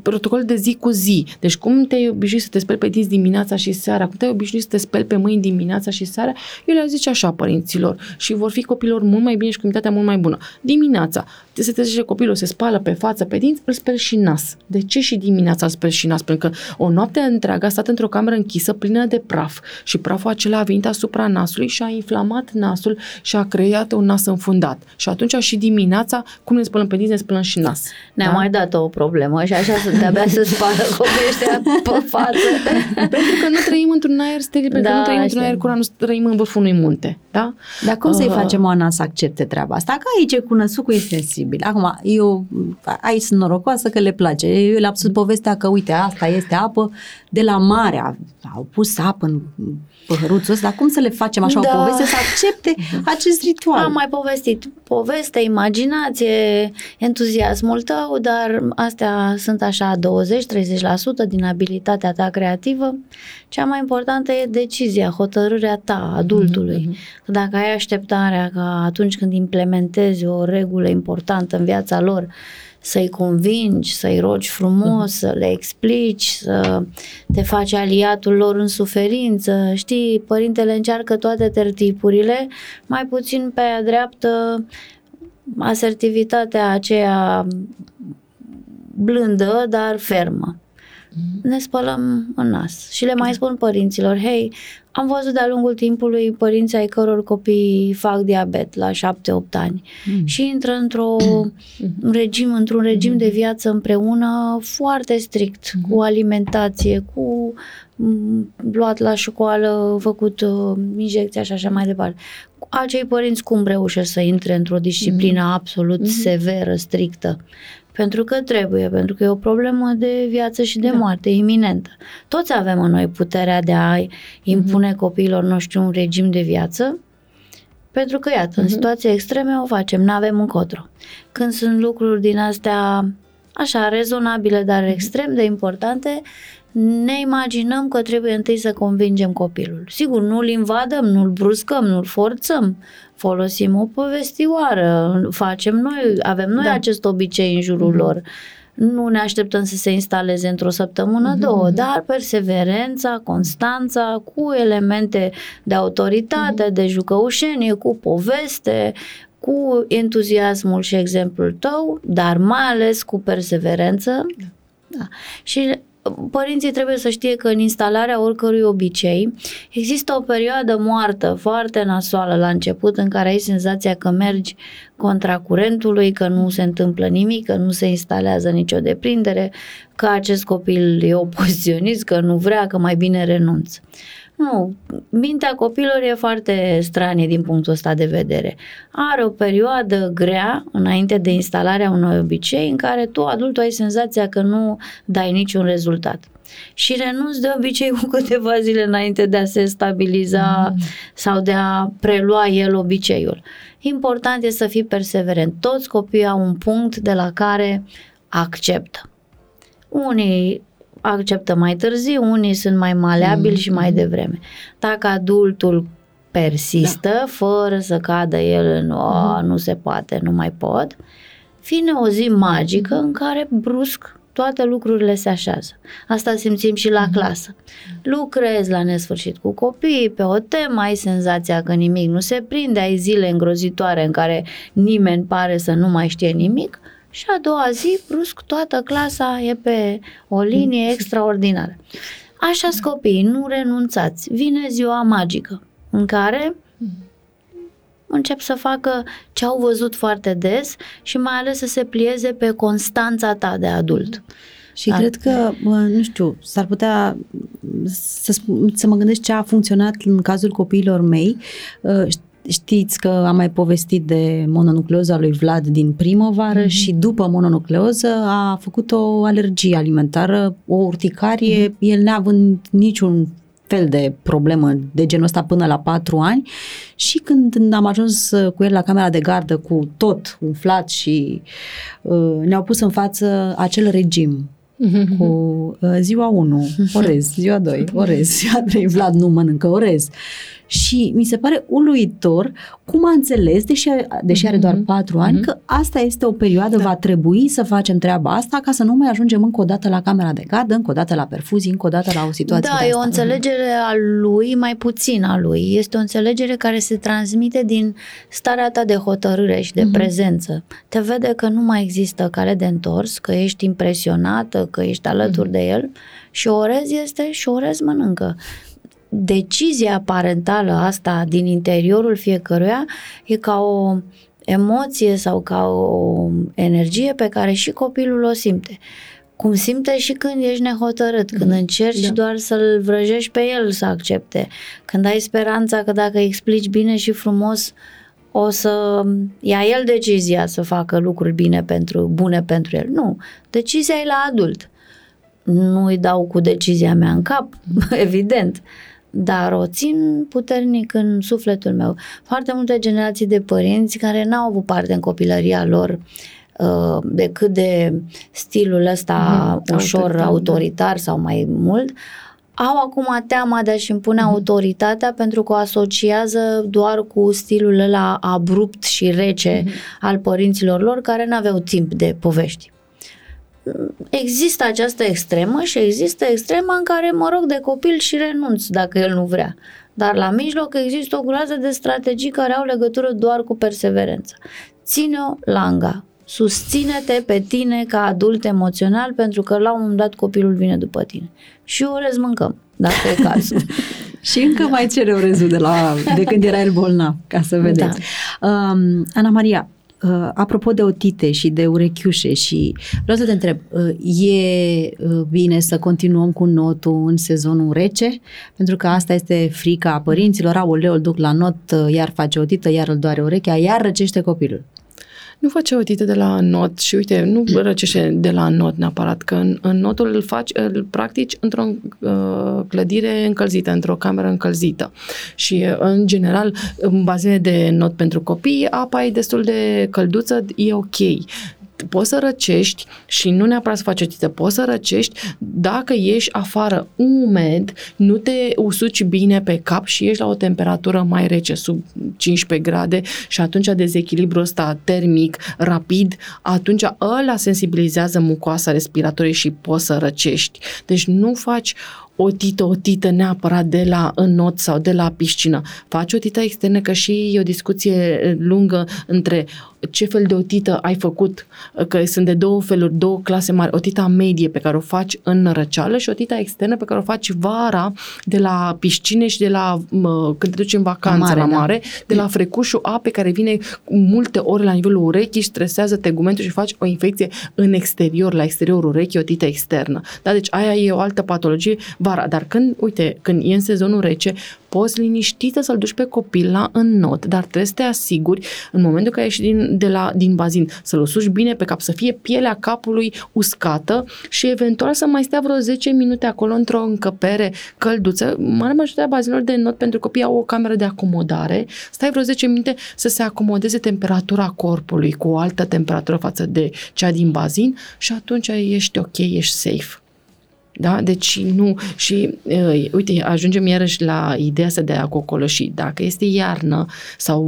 protocol de zi cu zi. Deci cum te-ai obișnuit să te speli pe dinți dimineața și seara, cum te-ai obișnuit să te speli pe mâini dimineața și seara, eu le-aș zice așa părinților și vor fi copilor mult mai bine și cu mult mai bună. Dimineața, se trezește copilul, se spală pe față, pe dinți, îl speli și nas. De ce și dimineața îl speli și nas? Pentru că o noapte întreagă a stat într-o cameră închisă plină de praf și praful acela a venit asupra nasului și a inflamat nasul și a creat un nas înfundat. Și atunci și dimineața, cum ne spălăm pe dinți, ne spălăm și nas. Ne-a da? mai dat o problemă și așa sunt abia să spală copiii ăștia pe față. pentru că nu trăim într-un aer steril, pentru da, că nu trăim într-un aer curat, nu trăim în vârful unui munte. Da? Dar cum uh, să-i facem Oana să accepte treaba asta? Că aici cu năsucul e sensibil. Acum, eu aici sunt norocoasă că le place. Eu le-am spus povestea că, uite, asta este apă de la mare. Au pus apă în păhăruțul ăsta, cum să le facem așa da. o poveste să accepte acest ritual? Am mai povestit poveste, imaginație, entuziasmul tău, dar astea sunt așa 20-30% din abilitatea ta creativă. Cea mai importantă e decizia, hotărârea ta, adultului. Mm-hmm. Dacă ai așteptarea ca atunci când implementezi o regulă importantă în viața lor, să-i convingi, să-i rogi frumos, să le explici, să te faci aliatul lor în suferință. Știi, părintele încearcă toate tertipurile, mai puțin pe a dreaptă asertivitatea aceea blândă, dar fermă. Ne spălăm în nas și le mai spun părinților, hei, am văzut de-a lungul timpului părinții ai căror copii fac diabet la 7-8 ani mm. și intră într-o mm. regim, într-un regim mm. de viață împreună foarte strict, mm. cu alimentație, cu mm, luat la școală, făcut uh, injecția și așa mai departe. Acei părinți cum reușesc să intre într-o disciplină mm. absolut mm. severă, strictă? Pentru că trebuie, pentru că e o problemă de viață și de da. moarte iminentă. Toți avem în noi puterea de a impune mm-hmm. copiilor noștri un regim de viață, pentru că, iată, mm-hmm. în mhm. situații extreme o facem, nu avem încotro. Când sunt lucruri din astea așa, rezonabile, dar mhm. extrem de importante, ne imaginăm că trebuie întâi să convingem copilul. Sigur, nu-l invadăm, nu-l bruscăm, nu-l forțăm, folosim o povestioară, facem noi, avem noi da. acest obicei în jurul mm-hmm. lor. Nu ne așteptăm să se instaleze într-o săptămână, mm-hmm. două, mhm. dar perseverența, constanța, cu elemente de autoritate, mm-hmm. de jucăușenie, cu poveste, cu entuziasmul și exemplul tău, dar mai ales cu perseverență. Da. Da. Și părinții trebuie să știe că în instalarea oricărui obicei există o perioadă moartă foarte nasoală la început în care ai senzația că mergi contra curentului, că nu se întâmplă nimic, că nu se instalează nicio deprindere, că acest copil e opoziționist, că nu vrea, că mai bine renunță. Nu, mintea copilor e foarte stranie din punctul ăsta de vedere. Are o perioadă grea înainte de instalarea unui obicei în care tu, adultul, ai senzația că nu dai niciun rezultat. Și renunți de obicei cu câteva zile înainte de a se stabiliza mm. sau de a prelua el obiceiul. Important e să fii perseverent. Toți copiii au un punct de la care acceptă. Unii acceptă mai târziu, unii sunt mai maleabili mm. și mai devreme. Dacă adultul persistă, da. fără să cadă el în o, mm. nu se poate, nu mai pot, vine o zi magică în care brusc toate lucrurile se așează. Asta simțim și la mm. clasă. Lucrezi la nesfârșit cu copii, pe o temă, ai senzația că nimic nu se prinde, ai zile îngrozitoare în care nimeni pare să nu mai știe nimic, și a doua zi, brusc, toată clasa e pe o linie extraordinară. Așa copii, nu renunțați. Vine ziua magică în care încep să facă ce au văzut foarte des și mai ales să se plieze pe constanța ta de adult. Și Dar... cred că, nu știu, s-ar putea să, să mă gândesc ce a funcționat în cazul copiilor mei Știți că am mai povestit de mononucleoza lui Vlad din primăvară mm-hmm. și după mononucleoză a făcut o alergie alimentară, o urticarie, mm-hmm. el neavând niciun fel de problemă de genul ăsta până la patru ani și când am ajuns cu el la camera de gardă cu tot umflat și uh, ne-au pus în față acel regim cu uh, ziua 1, orez, ziua 2, orez, ziua 3, Vlad nu mănâncă orez. Și mi se pare uluitor cum a înțeles, deși, deși are doar 4 ani, că asta este o perioadă, da. va trebui să facem treaba asta ca să nu mai ajungem încă o dată la camera de gardă, încă o dată la perfuzii, încă o dată la o situație Da, de e o înțelegere a lui, mai puțin a lui. Este o înțelegere care se transmite din starea ta de hotărâre și de uh-huh. prezență. Te vede că nu mai există cale de întors, că ești impresionată, că ești alături uh-huh. de el și orez este și orez mănâncă decizia parentală asta din interiorul fiecăruia e ca o emoție sau ca o energie pe care și copilul o simte. Cum simte și când ești nehotărât, când mm. încerci da. doar să-l vrăjești pe el să accepte, când ai speranța că dacă îi explici bine și frumos, o să ia el decizia să facă lucruri bine pentru, bune pentru el. Nu, decizia e la adult. Nu îi dau cu decizia mea în cap, evident, dar o țin puternic în sufletul meu. Foarte multe generații de părinți care n-au avut parte în copilăria lor uh, decât de stilul ăsta mm, ușor autoritar, autoritar sau mai mult, au acum teama de a-și impune mm. autoritatea pentru că o asociază doar cu stilul ăla abrupt și rece mm. al părinților lor care n-aveau timp de povești există această extremă și există extrema în care mă rog de copil și renunț dacă el nu vrea. Dar la mijloc există o groază de strategii care au legătură doar cu perseverența. Ține-o langa. Susține-te pe tine ca adult emoțional pentru că la un moment dat copilul vine după tine. Și orez mâncăm, dacă e cazul. și încă mai cere orezul de, la, de când era el bolnav, ca să vedeți. Da. Um, Ana Maria, Uh, apropo de otite și de urechiușe și vreau să te întreb, uh, e uh, bine să continuăm cu notul în sezonul rece? Pentru că asta este frica a părinților, aoleu, îl duc la not, uh, iar face otită, iar îl doare urechea, iar răcește copilul nu face o tită de la not și uite, nu răcește de la not neapărat, că în, în notul îl faci, îl practici într-o uh, clădire încălzită, într-o cameră încălzită. Și uh, în general, în bazine de not pentru copii, apa e destul de călduță, e ok poți să răcești și nu neapărat să faci o tită, poți să răcești dacă ești afară umed, nu te usuci bine pe cap și ești la o temperatură mai rece, sub 15 grade și atunci dezechilibru ăsta termic, rapid, atunci ăla sensibilizează mucoasa respiratorie și poți să răcești. Deci nu faci o tită, o tită neapărat de la înot sau de la piscină. Faci o tită externă, că și e o discuție lungă între ce fel de otită ai făcut, că sunt de două feluri, două clase mari, otita medie pe care o faci în răceală și otita externă pe care o faci vara de la piscine și de la când te duci în vacanță la mare, la mare da. de la frecușul ape care vine cu multe ore la nivelul urechii și stresează tegumentul și faci o infecție în exterior, la exteriorul urechii, otită externă. Da? Deci aia e o altă patologie vara. Dar când, uite, când e în sezonul rece, poți liniștită să-l duci pe copil la înnot, dar trebuie să te asiguri în momentul că ieși din, de la, din bazin să-l usuci bine pe cap, să fie pielea capului uscată și eventual să mai stea vreo 10 minute acolo într-o încăpere călduță. Marea majoritatea bazinilor de înnot pentru copii au o cameră de acomodare. Stai vreo 10 minute să se acomodeze temperatura corpului cu o altă temperatură față de cea din bazin și atunci ești ok, ești safe. Da? Deci nu, și uh, uite, ajungem iarăși la ideea asta de a cocoloși. Dacă este iarnă sau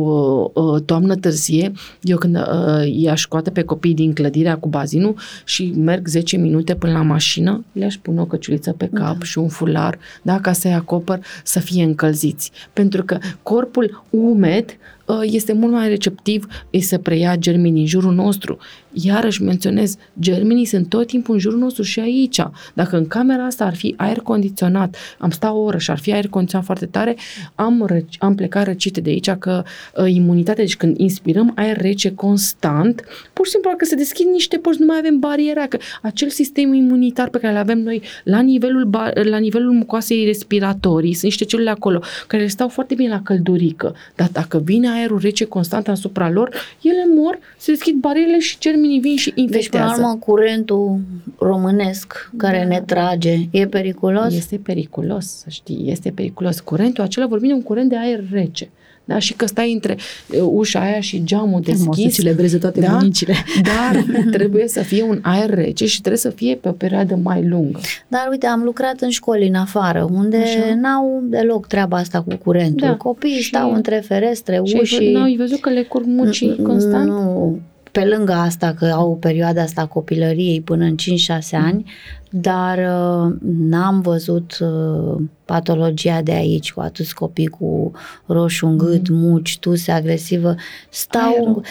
uh, uh, toamnă târzie, eu când uh, i-aș scoate pe copii din clădirea cu bazinul și merg 10 minute până la mașină, le-aș pune o căciuliță pe cap da. și un fular, da? ca să-i acopăr să fie încălziți. Pentru că corpul umed uh, este mult mai receptiv să preia germii din jurul nostru. iarăși menționez, germenii sunt tot timpul în jurul nostru și aici. Dacă în camera asta ar fi aer condiționat, am stat o oră și ar fi aer condiționat foarte tare, am, răci, am plecat răcite de aici că uh, imunitatea, deci când inspirăm aer rece constant, pur și simplu că se deschid niște porți, nu mai avem bariera, că acel sistem imunitar pe care îl avem noi la nivelul, la nivelul mucoasei respiratorii, sunt niște celule acolo care stau foarte bine la căldurică, dar dacă vine aerul rece constant asupra lor, ele mor, se deschid barierele și germenii vin și infectează. Deci, până la urmă, curentul românesc care da. ne trage e periculos? Este periculos, să știi, este periculos. Curentul acela, vorbim de un curent de aer rece. Da? Și că stai între ușa aia și geamul deschis. Să celebreze toate da? bunicile. Dar trebuie să fie un aer rece și trebuie să fie pe o perioadă mai lungă. Dar uite, am lucrat în școli în afară, unde Așa. n-au deloc treaba asta cu curentul. Da. Copiii și stau între ferestre, și uși. N-au văzut că le curg mucii constant? Nu, pe lângă asta că au perioada asta copilăriei până în 5-6 ani, dar uh, n-am văzut uh, patologia de aici cu atâți copii cu roșu în gât, mm. muci, tuse agresivă. Stau, Aerul.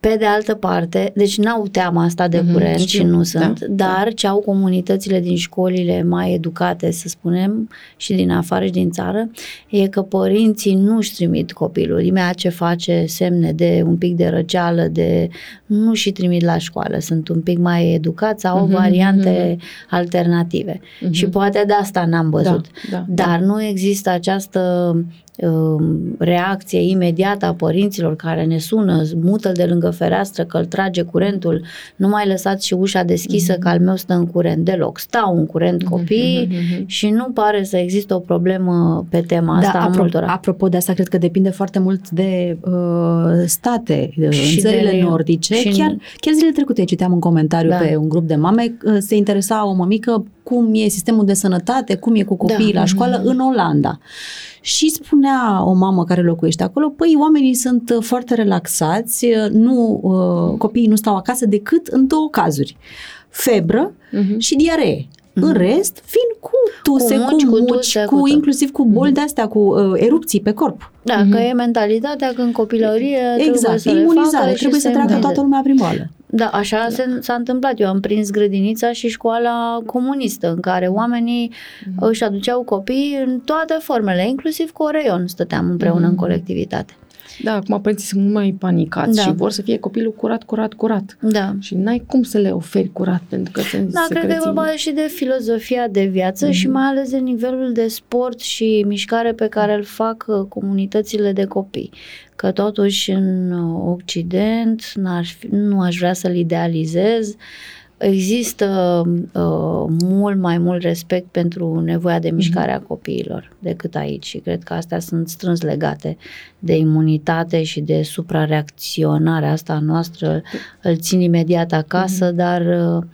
pe de altă parte, deci n-au teama asta de mm-hmm, curent știu, și nu da, sunt, da, dar da. ce au comunitățile din școlile mai educate, să spunem, și din afară și din țară, e că părinții nu-și trimit copilul. Imediat ce face semne de un pic de răceală, de nu și trimit la școală. Sunt un pic mai educați, au mm-hmm, variante mm-hmm alternative. Uh-huh. Și poate de asta n-am văzut. Da, da, Dar da. nu există această Um, reacție imediată a părinților care ne sună, mută de lângă fereastră că îl trage curentul, nu mai lăsați și ușa deschisă mm-hmm. că al meu stă în curent deloc. Stau în curent mhm, copiii mm-hmm. și nu pare să există o problemă pe tema da, asta a multora. Apropo de asta, cred că depinde foarte mult de uh, state uh, și în țările de, nordice. Și chiar, chiar zilele trecute citeam un comentariu da. pe un grup de mame, uh, se interesa o mămică cum e sistemul de sănătate, cum e cu copiii da. la școală mm-hmm. în Olanda. Și spunea o mamă care locuiește acolo, păi oamenii sunt uh, foarte relaxați, uh, nu, uh, copiii nu stau acasă decât în două cazuri. Febră uh-huh. și diaree. Mm-hmm. În rest, vin cu tuse, cu muci, cu, muci, cu, tuse, cu, cu inclusiv cu boli mm-hmm. de-astea, cu uh, erupții pe corp. Da, mm-hmm. că e mentalitatea că în copilărie exact, trebuie să imunizare, trebuie să treacă toată lumea prin boală. Da, așa da. Se, s-a întâmplat. Eu am prins grădinița și școala comunistă, în care oamenii mm. își aduceau copii în toate formele, inclusiv cu Oreion stăteam împreună mm. în colectivitate. Da, acum părinții sunt mult mai panicați da. și vor să fie copilul curat, curat, curat. Da. Și n-ai cum să le oferi curat pentru că sunt Da, cred că e vorba și de filozofia de viață mm-hmm. și mai ales de nivelul de sport și mișcare pe care îl fac uh, comunitățile de copii. Că totuși în Occident n-aș, nu aș vrea să-l idealizez, uh, există uh, mult mai mult respect pentru nevoia de mișcare a copiilor decât aici și cred că astea sunt strâns legate de imunitate și de suprareacționarea asta noastră. Îl țin imediat acasă, mm-hmm. dar uh,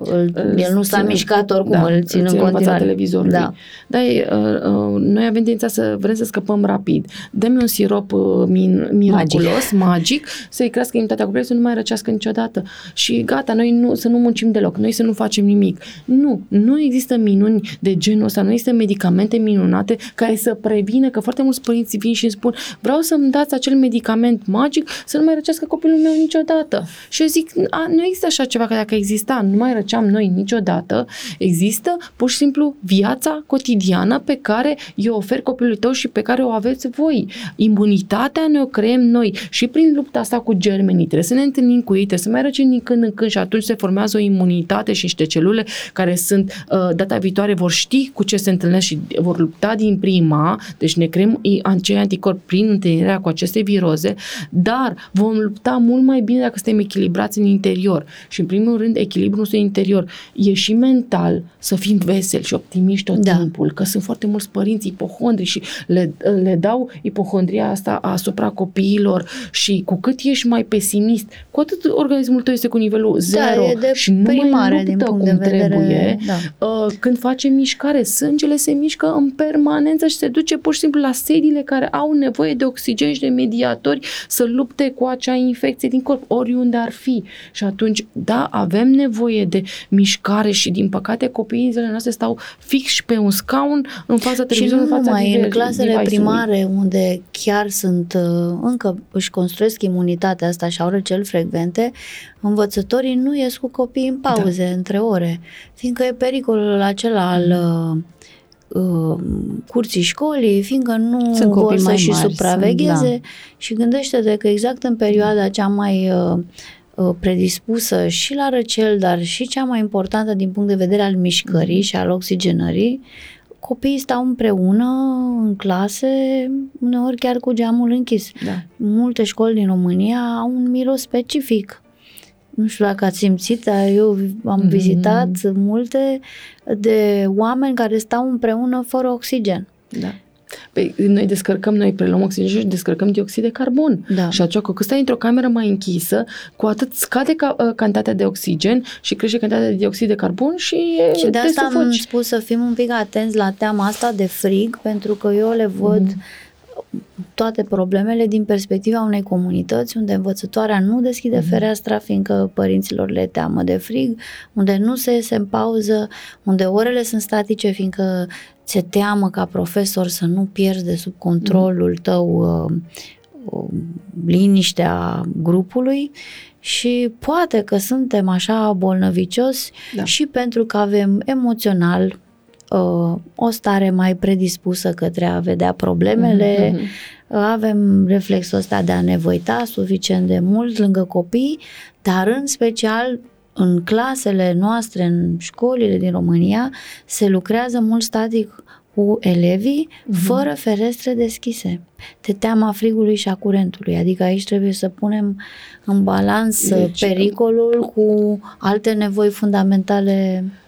îl, el nu s-a mișcat oricum, da, îl țin în continuare. televizorului. Da. Dar uh, uh, noi avem tendința să vrem să scăpăm rapid. Dăm un sirop uh, min, miraculos, magic, magic să-i crească imunitatea copilului, să nu mai răcească niciodată. Și gata, noi nu, să nu muncim deloc, noi să nu facem nimic. Nu, nu există minuni de genul ăsta, nu există medicamente minunate care să prevină, că foarte mulți părinți vin și îmi spun vreau să-mi dați acel medicament magic să nu mai răcească copilul meu niciodată. Și eu zic, a, nu există așa ceva, că dacă exista, nu mai făceam noi niciodată, există pur și simplu viața cotidiană pe care eu ofer copilului tău și pe care o aveți voi. Imunitatea ne o creăm noi și prin lupta asta cu germenii. Trebuie să ne întâlnim cu ei, trebuie să mai răcim din când în când și atunci se formează o imunitate și niște celule care sunt uh, data viitoare vor ști cu ce se întâlnesc și vor lupta din prima, deci ne creăm acei anticorpi prin întâlnirea cu aceste viroze, dar vom lupta mult mai bine dacă suntem echilibrați în interior. Și în primul rând echilibrul nostru interior. E și mental să fim veseli și optimiști tot da. timpul, că sunt foarte mulți părinți ipohondri și le, le dau ipohondria asta asupra copiilor și cu cât ești mai pesimist, cu atât organismul tău este cu nivelul da, zero e de și nu mai luptă din punct cum de vedere, trebuie. Da. Uh, când face mișcare, sângele se mișcă în permanență și se duce pur și simplu la sediile care au nevoie de oxigen și de mediatori să lupte cu acea infecție din corp, oriunde ar fi. Și atunci, da, avem nevoie de de mișcare și din păcate copiii în zilele noastre stau fix pe un scaun în fața televizorului, și nu în fața numai, în clasele device-ului. primare unde chiar sunt, uh, încă își construiesc imunitatea asta și au răceli frecvente, învățătorii nu ies cu copiii în pauze, da. între ore, fiindcă e pericolul acela al uh, uh, curții școlii, fiindcă nu Sunt vor copii să mai și mari, supravegheze sunt, da. și gândește-te că exact în perioada cea mai uh, uh, predispusă și la răcel, dar și cea mai importantă din punct de vedere al mișcării și al oxigenării, copiii stau împreună în clase, uneori chiar cu geamul închis. Da. Multe școli din România au un miros specific. Nu știu dacă ați simțit, dar eu am Mhm. vizitat multe de oameni care stau împreună fără oxigen. Da. Păi, noi descărcăm, noi preluăm oxigen și descărcăm dioxid de carbon. Da. Și atunci, cu cât stai într-o cameră mai închisă, cu atât scade ca, uh, cantitatea de oxigen și crește cantitatea de dioxid de carbon și, e, Și de te asta am sufoci. spus să fim un pic atenți la teama asta de frig, pentru că eu le văd Mhm. toate problemele din perspectiva unei comunități unde învățătoarea nu deschide Mhm. fereastra fiindcă părinților le teamă de frig, unde nu se iese în pauză, unde orele sunt statice fiindcă ți-e teamă ca profesor să nu pierzi de sub controlul Mhm. tău uh, uh, liniștea grupului și poate că suntem așa bolnăvicioși Da. și pentru că avem emoțional uh, o stare mai predispusă către a vedea problemele, Mhm, mhm. uh, avem reflexul ăsta de a ne văita suficient de mult lângă copii, dar în special în clasele noastre, în școlile din România, se lucrează mult static cu elevii fără ferestre deschise, de teama frigului și a curentului. Adică aici trebuie să punem în balans Deci, pericolul cu alte nevoi fundamentale Și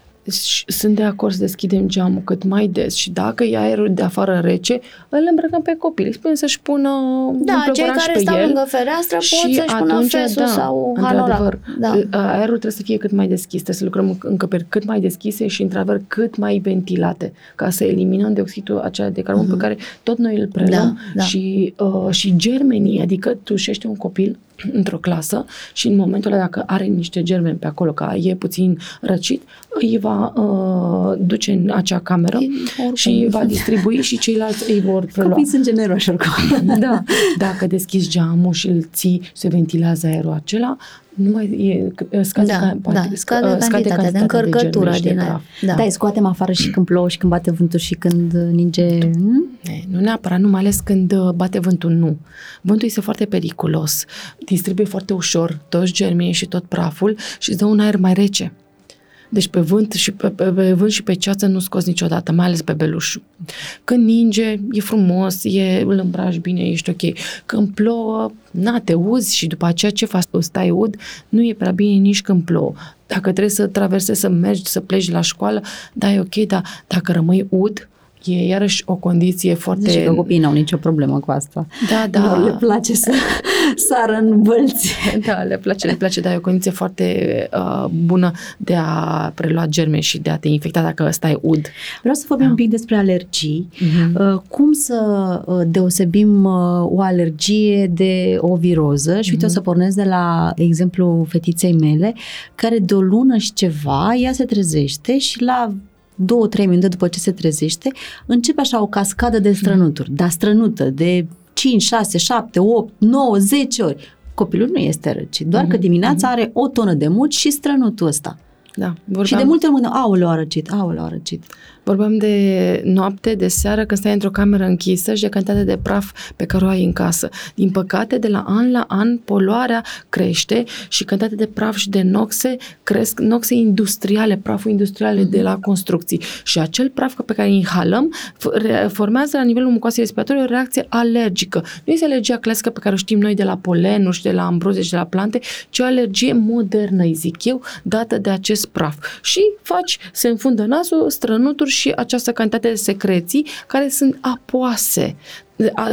Sunt de acord să deschidem geamul cât mai des și dacă e aerul de afară rece, îl îmbrăcăm pe copil. Îi spunem să-și pună un Da, cei plăvăraș care pe stau el lângă fereastră pot și să-și pună atunci, fesul da, sau într-adevăr, hanorac. Da. Aerul trebuie să fie cât mai deschis, trebuie să lucrăm încăperi cât mai deschise și, într-adevăr, cât mai ventilate, ca să eliminăm dioxidul acela de carbon pe care tot noi îl preluăm Mhm. Da, da. și, uh, și germenii, adică tușește un copil într-o clasă și în momentul ăla dacă are niște germeni pe acolo, că e puțin răcit, îi va uh, duce în acea cameră oricum. și va distribui și ceilalți îi vor prelua. Copiii sunt generoși oricum. Da, dacă deschizi geamul și îl ții, se ventilează aerul acela, nu mai e, scade, Da, ca- da, sc- scade uh, cantitatea de încărcătură germeni și de din aer. praf. Da. Da, îi scoatem afară și când plouă și când bate vântul și când ninge... hmm? E, Nu neapărat, nu mai ales când uh, bate vântul, nu. Vântul este foarte periculos, distribuie foarte ușor toți germenii și tot praful și îți dă un aer mai rece. Deci pe vânt și pe, pe, pe vânt și pe ceață nu scoți niciodată, mai ales pe belușul. Când ninge, e frumos, e, îl îmbraci bine, ești ok. Când plouă, na, te uzi și după aceea ce faci? Stai ud, nu e prea bine nici când plouă. Dacă trebuie să traversezi, să mergi, să pleci la școală, da, e ok, dar dacă rămâi ud, e iarăși o condiție foarte... Zice că copiii n-au nicio problemă cu asta. Da, da. Nu le place să sară în bălți. Da, le place, le place, dar e o condiție foarte uh, bună de a prelua germe și de a te infecta dacă stai ud. Vreau să vorbim un pic despre alergii. Mhm. Uh, Cum să uh, deosebim uh, o alergie de o viroză? Și uite, o să pornesc de la exemplu fetiței mele, care de o lună și ceva, ea se trezește și la două, trei minute după ce se trezește, începe așa o cascadă de strănuturi, dar strănută de 5, 6, 7, 8, 9, 10 ori. Copilul nu este răcit, doar că dimineața are o tonă de mult și strănutul ăsta. Da, Și de vorbeam, multe ori mă gândeam, aoleu, a răcit, aoleu, a răcit. Vorbeam de noapte, de seară, când stai într-o cameră închisă și de cantitatea de praf pe care o ai în casă. Din păcate, de la an la an, poluarea crește și cantitatea de praf și de noxe cresc, noxe industriale, praful industriale de la construcții. Și acel praf pe care îl inhalăm f- re- formează la nivelul mucoasei respiratorii o reacție alergică. Nu este alergia clasică pe care o știm noi de la polenuri și de la ambroze și de la plante, ci o alergie modernă, îi zic eu, dată de acest praf. Și faci, se înfundă nasul, strănuturi și această cantitate de secreții care sunt apoase.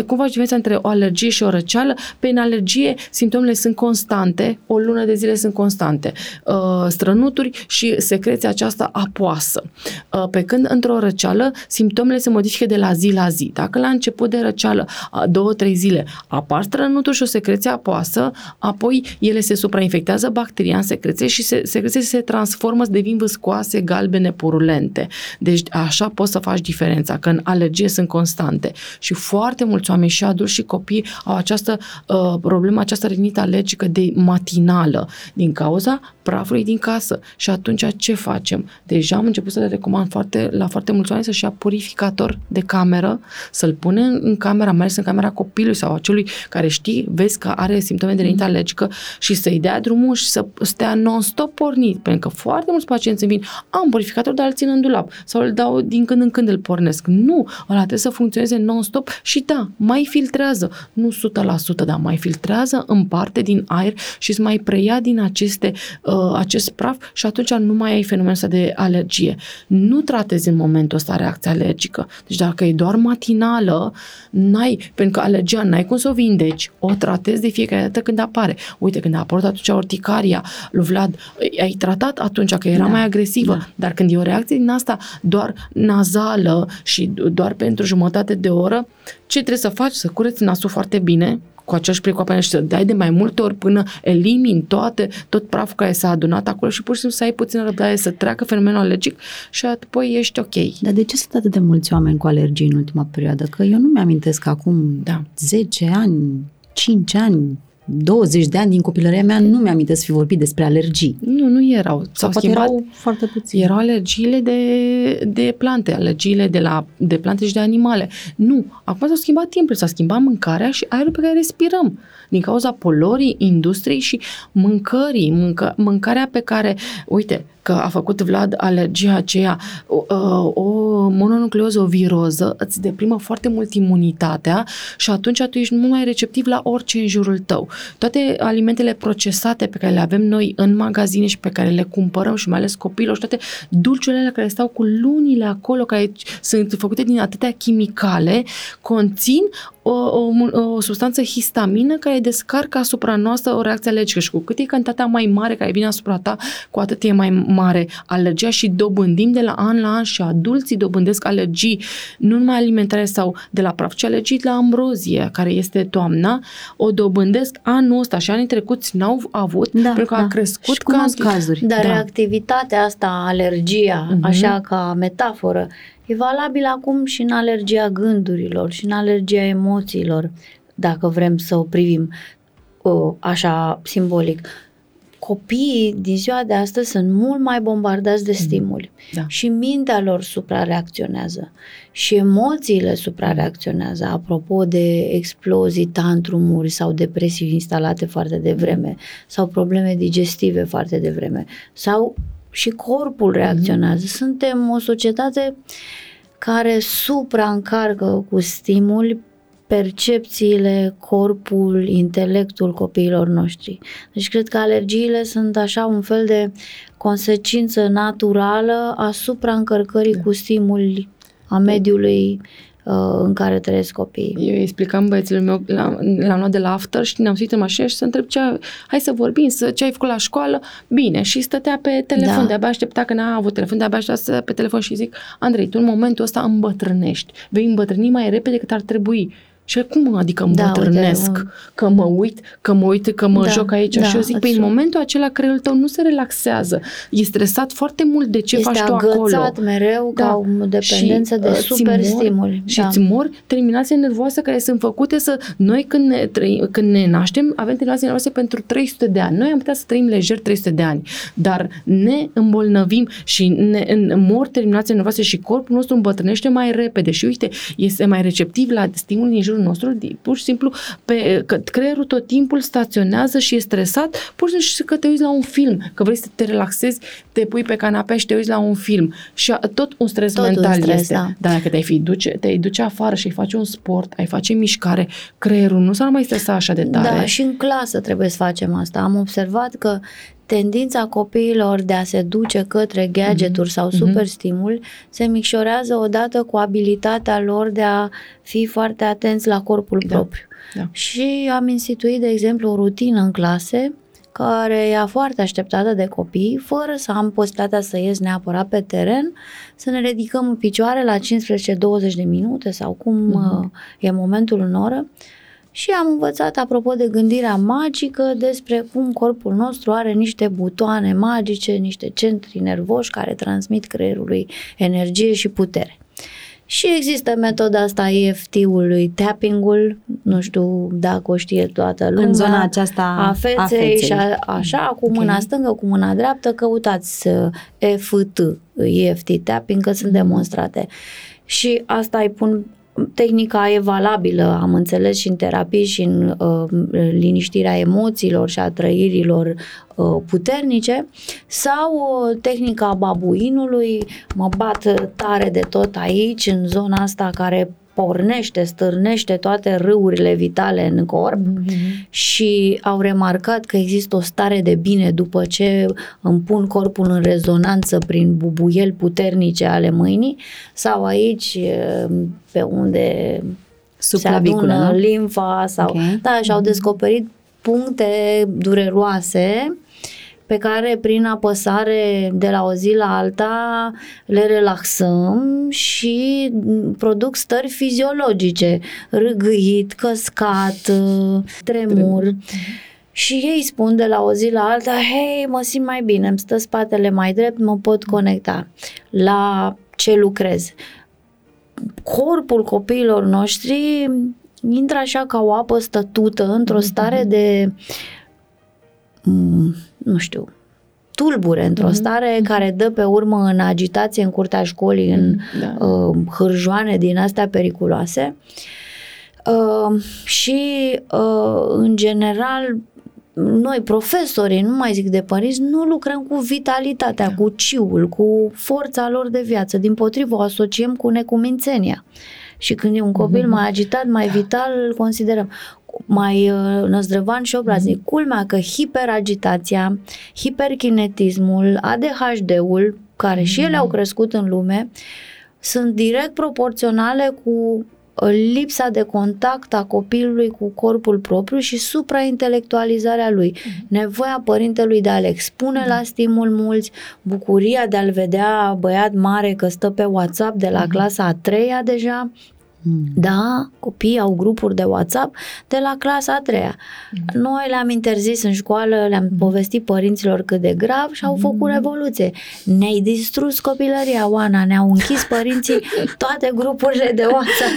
Cum faci diferența între o alergie și o răceală? Pe în alergie simptomele sunt constante, o lună de zile sunt constante. Uh, strănuturi și secreția aceasta apoasă. Uh, pe când într-o răceală simptomele se modifică de la zi la zi. Dacă la început de răceală, două, trei zile, apar strănuturi și o secreție apoasă, apoi ele se suprainfectează bacteria în secreție și se, secreție se transformă, devin vâscoase, galbene, purulente. Deci așa poți să faci diferența, că în alergie sunt constante. Și foarte mulți oameni și adulți și copii au această uh, problemă, această rinită alergică de matinală din cauza prafului din casă. Și atunci ce facem? Deja am început să le recomand foarte, la foarte mulți oameni să-și ia purificator de cameră, să-l pune în, în camera, mai ales în camera copilului sau a celui care știi, vezi că are simptome de rinită alergică și să-i dea drumul și să stea non-stop pornit. Pentru că foarte mulți pacienți îmi vin, am purificator, dar îl țin în dulap sau îl dau din când în când îl pornesc. Nu, ăla trebuie să funcționeze non-stop și da, mai filtrează, nu 100%, dar mai filtrează în parte din aer și îți mai preia din aceste, uh, acest praf și atunci nu mai ai fenomenul ăsta de alergie. Nu tratezi în momentul ăsta reacția alergică. Deci dacă e doar matinală, n-ai, pentru că alergia n-ai cum să o vindeci, o tratezi de fiecare dată când apare. Uite, când a apărut atunci urticaria lui Vlad, ai tratat atunci că era da, mai agresivă, da. dar când e o reacție din asta doar nazală și doar pentru jumătate de oră, ce trebuie să faci? Să cureți nasul foarte bine, cu aceeași precoapă și să dai de mai multe ori până elimini toate, tot praful care s-a adunat acolo și pur și simplu să ai puțină răbdare, să treacă fenomenul alergic și apoi ești ok. Dar de ce sunt atât de mulți oameni cu alergii în ultima perioadă? Că eu nu mi-amintesc că acum da. 10 ani, 5 ani, 20 de ani din copilăria mea nu mi-am să fi vorbit despre alergii. Nu, nu erau. S-au Sau schimbat, erau foarte puțin. Erau alergiile de, de plante, alergiile de, la, de plante și de animale. Nu. Acum s-au schimbat timpul, s-a schimbat mâncarea și aerul pe care respirăm. Din cauza polorii, industriei și mâncării, mâncă, mâncarea pe care, uite, că a făcut Vlad alergia aceea, o, o mononucleoză, o viroză, îți deprimă foarte mult imunitatea și atunci tu ești mult mai receptiv la orice în jurul tău. Toate alimentele procesate pe care le avem noi în magazine și pe care le cumpărăm și mai ales copiilor și toate dulciurile care stau cu lunile acolo, care sunt făcute din atâtea chimicale, conțin o, o, o substanță histamină care descarcă asupra noastră o reacție alergică și cu cât e cantitatea mai mare care vine asupra ta, cu atât e mai mare alergia și dobândim de la an la an și adulții dobândesc alergii, nu numai alimentare sau de la praf, ci alergii la ambrozie, care este toamna, o dobândesc anul ăsta și anii trecuți n-au avut, da, pentru că da. a crescut și canti... cazuri. Dar da. reactivitatea asta, alergia, uh-huh. așa ca metaforă, e valabil acum și în alergia gândurilor și în alergia emoțiilor, dacă vrem să o privim o, așa simbolic copiii din ziua de astăzi sunt mult mai bombardați de mm. stimuli da. și mintea lor suprareacționează și emoțiile suprareacționează. Apropo de explozii, tantrumuri sau depresii instalate foarte devreme sau probleme digestive foarte devreme sau și corpul reacționează. Mm. Suntem o societate care supraîncarcă cu stimuli percepțiile, corpul, intelectul copiilor noștri. Deci cred că alergiile sunt așa un fel de consecință naturală asupra încărcării da. cu stimuli a mediului uh, în care trăiesc copiii. Eu îi explicam băieților meu, l-am luat de la after și ne-am suit în mașină și să întreb ce, hai să vorbim, să, ce ai făcut la școală, bine, și stătea pe telefon, da. de-abia aștepta că n-a avut telefon, de-abia aștepta pe telefon și zic, Andrei, tu în momentul ăsta îmbătrânești, vei îmbătrâni mai repede decât ar trebui și cum adică mă da, trănesc? Uite, că mă uit, că mă uit, că mă da, joc aici. Da, și eu zic, păi în momentul acela creierul tău nu se relaxează. E stresat foarte mult de ce este faci tu acolo. Este mereu da. ca o dependență și, de uh, super stimuli. Și da. îți mor terminații nervoase care sunt făcute să... Noi când ne, trăi, când ne naștem avem terminații nervoase pentru 300 de ani. Noi am putea să trăim lejer 300 de ani. Dar ne îmbolnăvim și ne mor terminații nervoase și corpul nostru îmbătrânește mai repede. Și uite, este mai receptiv la stimuli din jurul creierul nostru, pur și simplu, pe, că creierul tot timpul staționează și e stresat, pur și simplu că te uiți la un film, că vrei să te relaxezi, te pui pe canapea și te uiți la un film. Și tot un stres tot mental un stres, este. Da. Dar dacă te-ai, fi duce, te-ai duce afară și ai face un sport, ai face mișcare, creierul nu s-ar mai stresa așa de tare. Da, și în clasă trebuie să facem asta. Am observat că tendința copiilor de a se duce către gadgeturi mm-hmm. sau superstimul se micșorează odată cu abilitatea lor de a fi foarte atenți la corpul da. propriu. Da. Și am instituit, de exemplu, o rutină în clase care e foarte așteptată de copii, fără să am posibilitatea să ies neapărat pe teren, să ne ridicăm în picioare la 15-20 de minute sau cum uh-huh. e momentul în oră și am învățat, apropo de gândirea magică, despre cum corpul nostru are niște butoane magice, niște centri nervoși care transmit creierului energie și putere. Și există metoda asta EFT-ului, tapping-ul, nu știu dacă o știe toată lumea. În zona aceasta a feței, a feței. și a, așa, cu mâna okay. stângă, cu mâna dreaptă, căutați uh, EFT, EFT tapping, că sunt mhm. demonstrate. Și asta îi pun tehnica e valabilă, am înțeles și în terapii și în uh, liniștirea emoțiilor și a trăirilor uh, puternice sau uh, tehnica babuinului, mă bat tare de tot aici, în zona asta care pornește, stârnește toate râurile vitale în corp mm-hmm. și au remarcat că există o stare de bine după ce îmi pun corpul în rezonanță prin bubuieli puternice ale mâinii sau aici pe unde se adună limfa sau okay. da, și au mhm. descoperit puncte dureroase pe care prin apăsare de la o zi la alta le relaxăm și produc stări fiziologice, râgâit, căscat, tremur. Și ei spun de la o zi la alta, hei, mă simt mai bine, îmi stă spatele mai drept, mă pot conecta la ce lucrez. Corpul copiilor noștri intră așa ca o apă stătută într-o stare de nu știu, tulbure, într-o mm-hmm. stare care dă pe urmă în agitație în curtea școlii, în mhm, da. uh, hârjoane din astea periculoase. Uh, și, uh, în general, noi, profesorii, nu mai zic de părinți, nu lucrăm cu vitalitatea, da. cu ciul, cu forța lor de viață. Din potrivă, o asociem cu necumințenia. Și când e un copil mm-hmm. mai agitat, mai da. vital, îl considerăm mai uh, năzdrăvan și obraznic. Mm-hmm. Culmea că hiperagitația, hiperkinetismul, ADHD-ul, care mm-hmm. și ele au crescut în lume, sunt direct proporționale cu uh, lipsa de contact a copilului cu corpul propriu și supraintelectualizarea lui. Mm-hmm. Nevoia părintelui de a-l expune mm-hmm. la stimul mulți, bucuria de a-l vedea băiat mare că stă pe WhatsApp de la mm-hmm. clasa a treia deja, Mm. Da, copiii au grupuri de WhatsApp de la clasa a treia. Mm. Noi le-am interzis în școală, le-am mm. povestit părinților cât de grav și au mm. făcut revoluție. Ne-ai distrus copilăria, Oana, ne-au închis părinții toate grupurile de WhatsApp.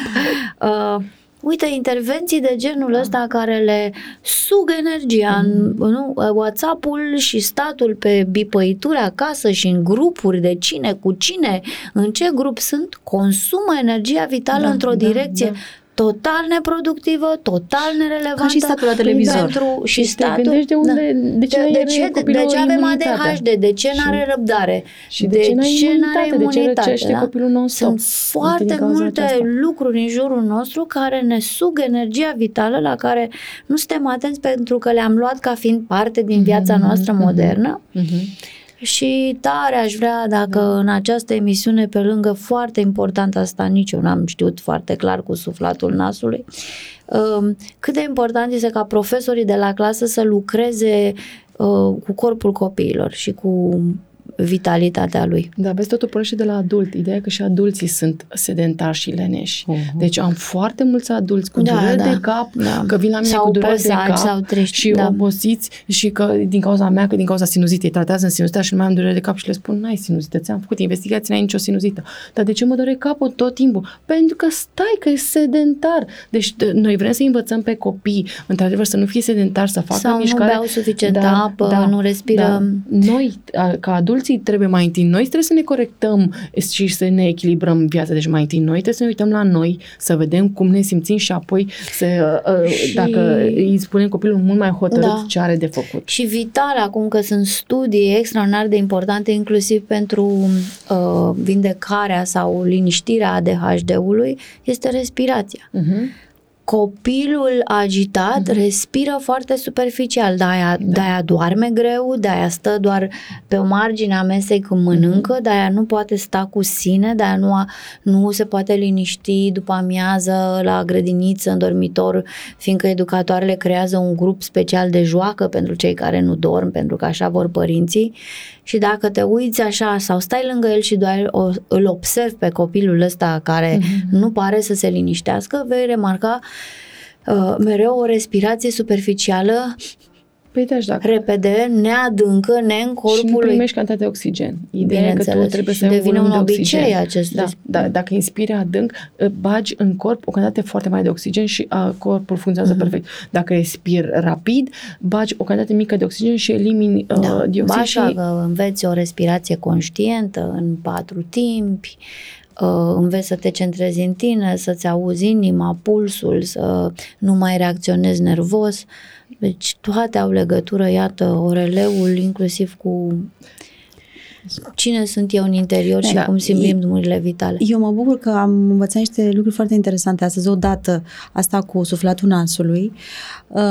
Uh, Uite, intervenții de genul ăsta care le sug energia în nu? WhatsApp-ul și statul pe bipăituri acasă și în grupuri de cine cu cine, în ce grup sunt, consumă energia vitală da, într-o da, direcție da total neproductivă, total nerelevantă. Ca și statul la televizor. Pentru, și, și statul, te de unde, da. de ce, de, de ce, de, de ce avem ADHD, de ce nu are răbdare, și de, de ce nu are imunitate, de ce da? copilul nostru. Sunt foarte multe asta. lucruri în jurul nostru care ne sug energia vitală la care nu suntem atenți pentru că le-am luat ca fiind parte din viața mm-hmm. noastră modernă. Mm-hmm și tare aș vrea dacă da. în această emisiune, pe lângă foarte important asta, nici eu n-am știut foarte clar cu suflatul nasului, um, cât de important este ca profesorii de la clasă să lucreze uh, cu corpul copiilor și cu vitalitatea lui. Da, vezi, totul pornește de la adult. Ideea e că și adulții sunt sedentari și leneși. Uh-huh. Deci am foarte mulți adulți cu da, dureri da. de cap, da. că vin la mine sau cu dureri de cap sau triști, și da. obosiți și că din cauza mea, că din cauza sinuzitei, tratează în sinuzită și nu mai am durere de cap și le spun, n-ai sinuzită, ți-am făcut investigații, n-ai nicio sinuzită. Dar de ce mă dore capul tot timpul? Pentru că stai, că e sedentar. Deci noi vrem să învățăm pe copii, într-adevăr, să nu fie sedentar, să facă sau mișcare. Sau nu beau suficient da, apă, da, nu respiră. Da. Noi, ca adulți, adulții trebuie mai întâi, noi trebuie să ne corectăm și să ne echilibrăm viața. Deci mai întâi noi trebuie să ne uităm la noi, să vedem cum ne simțim și apoi să, uh, uh, și... dacă îi spunem copilul mult mai hotărât da. ce are de făcut. Și vital acum că sunt studii extraordinar de importante inclusiv pentru uh, vindecarea sau liniștirea ADHD-ului este respirația. Uh-huh copilul agitat mm-hmm. respiră foarte superficial, de-aia, da. de-aia doarme greu, de-aia stă doar pe o margine a mesei când mănâncă, mm-hmm. de-aia nu poate sta cu sine, de-aia nu, a, nu se poate liniști după amiază la grădiniță, în dormitor, fiindcă educatoarele creează un grup special de joacă pentru cei care nu dorm, pentru că așa vor părinții și dacă te uiți așa sau stai lângă el și doar o, îl observi pe copilul ăsta care mm-hmm. nu pare să se liniștească, vei remarca uh, mereu o respirație superficială Păi da, dacă... repede, neadâncă, ne în corpul Și nu primești cantitate de oxigen. Ideea e că tu trebuie să devine un de obicei acest da, da, dacă inspiri adânc, bagi în corp o cantitate foarte mare de oxigen și a, corpul funcționează uh-huh. perfect. Dacă respiri rapid, bagi o cantitate mică de oxigen și elimini da. uh, dioxid. și... înveți o respirație conștientă în patru timpi, uh, înveți să te centrezi în tine, să-ți auzi inima, pulsul, să nu mai reacționezi nervos. Deci toate au legătură, iată, oreleul inclusiv cu cine sunt eu în interior și da, cum simt ritmurile vitale. Eu mă bucur că am învățat niște lucruri foarte interesante astăzi. Odată asta cu suflatul nasului, uh,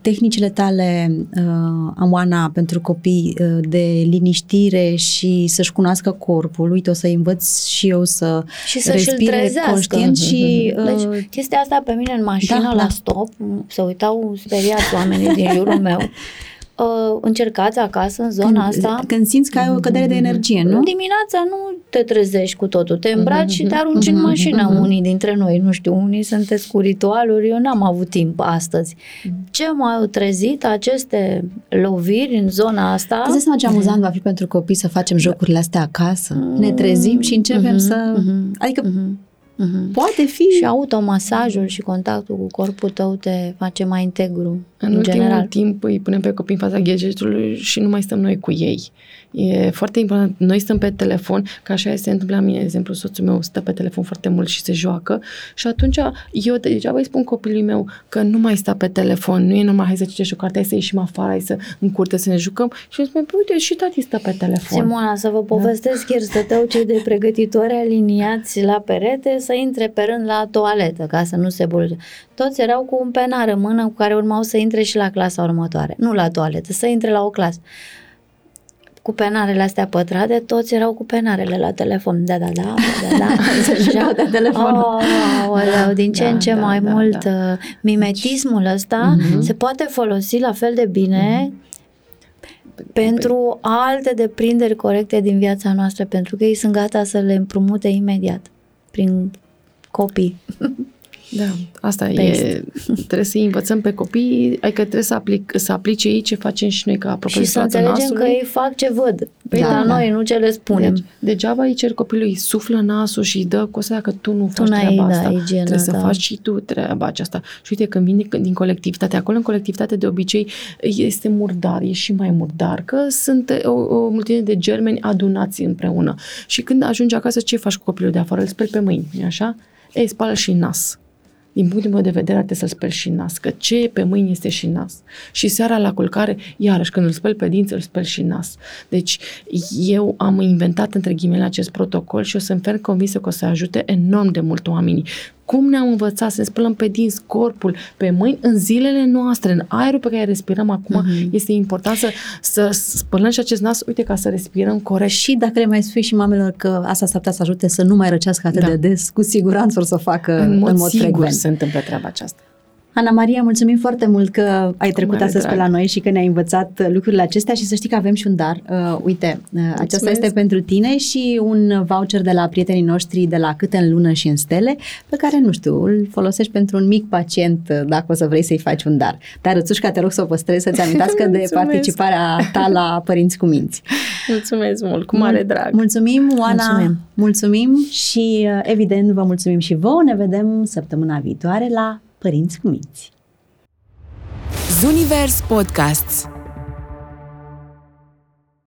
tehnicile tale, uh, Amoana, pentru copii uh, de liniștire și să-și cunoască corpul. Uite, o să învăț și eu să și să respire conștient și... Uh, deci, chestia asta pe mine în mașină, da, la da. stop, se uitau speriați oamenii din jurul meu uh, încercați acasă, în zona când, asta. Când simți că ai o cădere de energie, nu? Dimineața nu te trezești cu totul, te îmbraci și te arunci în mașină. Unii dintre noi, nu știu, unii sunteți cu ritualuri, eu n-am avut timp astăzi. Ce m-au trezit aceste loviri în zona asta? Îți seama ce amuzant va fi pentru copii să facem jocurile astea acasă? Ne trezim și începem să... Adică Uh-huh. Poate fi. Și automasajul și contactul cu corpul tău te face mai integru. În, în ultimul general. timp îi punem pe copii în fața gadgetului și nu mai stăm noi cu ei. E foarte important. Noi stăm pe telefon, ca așa se întâmplă la mine, de exemplu, soțul meu stă pe telefon foarte mult și se joacă și atunci eu degeaba îi spun copilului meu că nu mai sta pe telefon, nu e numai hai să citești o carte, hai să ieșim afară, hai să în curte să ne jucăm și îmi spune, păi, uite, și tati stă pe telefon. Simona, să vă povestesc, da. ieri stăteau cei de pregătitori aliniați la perete să intre pe rând la toaletă ca să nu se bulge. Toți erau cu un penar în mână cu care urmau să intre și la clasa următoare. Nu la toaletă, să intre la o clasă cu penarele astea pătrate, toți erau cu penarele la telefon. Da, da, da, da, da. Se de telefon. Oh, oh, din ce da, în ce da, mai da, mult da. Uh, mimetismul ăsta mm-hmm. se poate folosi la fel de bine mm-hmm. pentru alte deprinderi corecte din viața noastră, pentru că ei sunt gata să le împrumute imediat prin copii. Da, asta e. Trebuie să învățăm pe copii, adică trebuie să, aplic, să aplice ei ce facem și noi ca Și să înțelegem nasului. că ei fac ce văd. Păi da, da, noi nu ce le spunem. Deci, degeaba îi cer copilului, suflă nasul și îi dă cu dacă tu nu faci tu treaba da, asta. Igiena, trebuie să da. faci și tu treaba aceasta. Și uite, când vine din colectivitate, acolo în colectivitate de obicei este murdar, e și mai murdar, că sunt o, o mulțime de germeni adunați împreună. Și când ajungi acasă, ce faci cu copilul de afară? Îl speli pe mâini, e așa? Ei, spală și nas din punctul meu de vedere, trebuie să-l speli și nas, că ce e pe mâini este și nas. Și seara la culcare, iarăși, când îl speli pe dinți, îl speli și nas. Deci, eu am inventat, între ghimele, acest protocol și o să-mi fer convinsă că o să ajute enorm de mult oamenii. Cum ne-am învățat să ne spălăm pe dinți, corpul, pe mâini, în zilele noastre, în aerul pe care respirăm acum, uh-huh. este important să, să spălăm și acest nas, uite, ca să respirăm corect. Și dacă le mai spui și mamelor că asta s-ar putea să ajute să nu mai răcească atât da. de des, cu siguranță o să facă în mod, în mod sigur frecvent. se întâmplă treaba aceasta. Ana Maria, mulțumim foarte mult că ai trecut astăzi drag. pe la noi și că ne-ai învățat lucrurile acestea și să știi că avem și un dar. Uh, uite, uh, acesta este pentru tine și un voucher de la prietenii noștri de la Câte în lună și în stele, pe care, nu știu, îl folosești pentru un mic pacient uh, dacă o să vrei să-i faci un dar. Dar, Rățușca, te rog să o păstrezi, să-ți amintească de participarea ta la Părinți cu Minți. Mulțumesc mult, cu mare drag. Mulțumim, Oana, mulțumim. mulțumim și, evident, vă mulțumim și vouă. Ne vedem săptămâna viitoare la Părinți cu minți. Zunivers Podcasts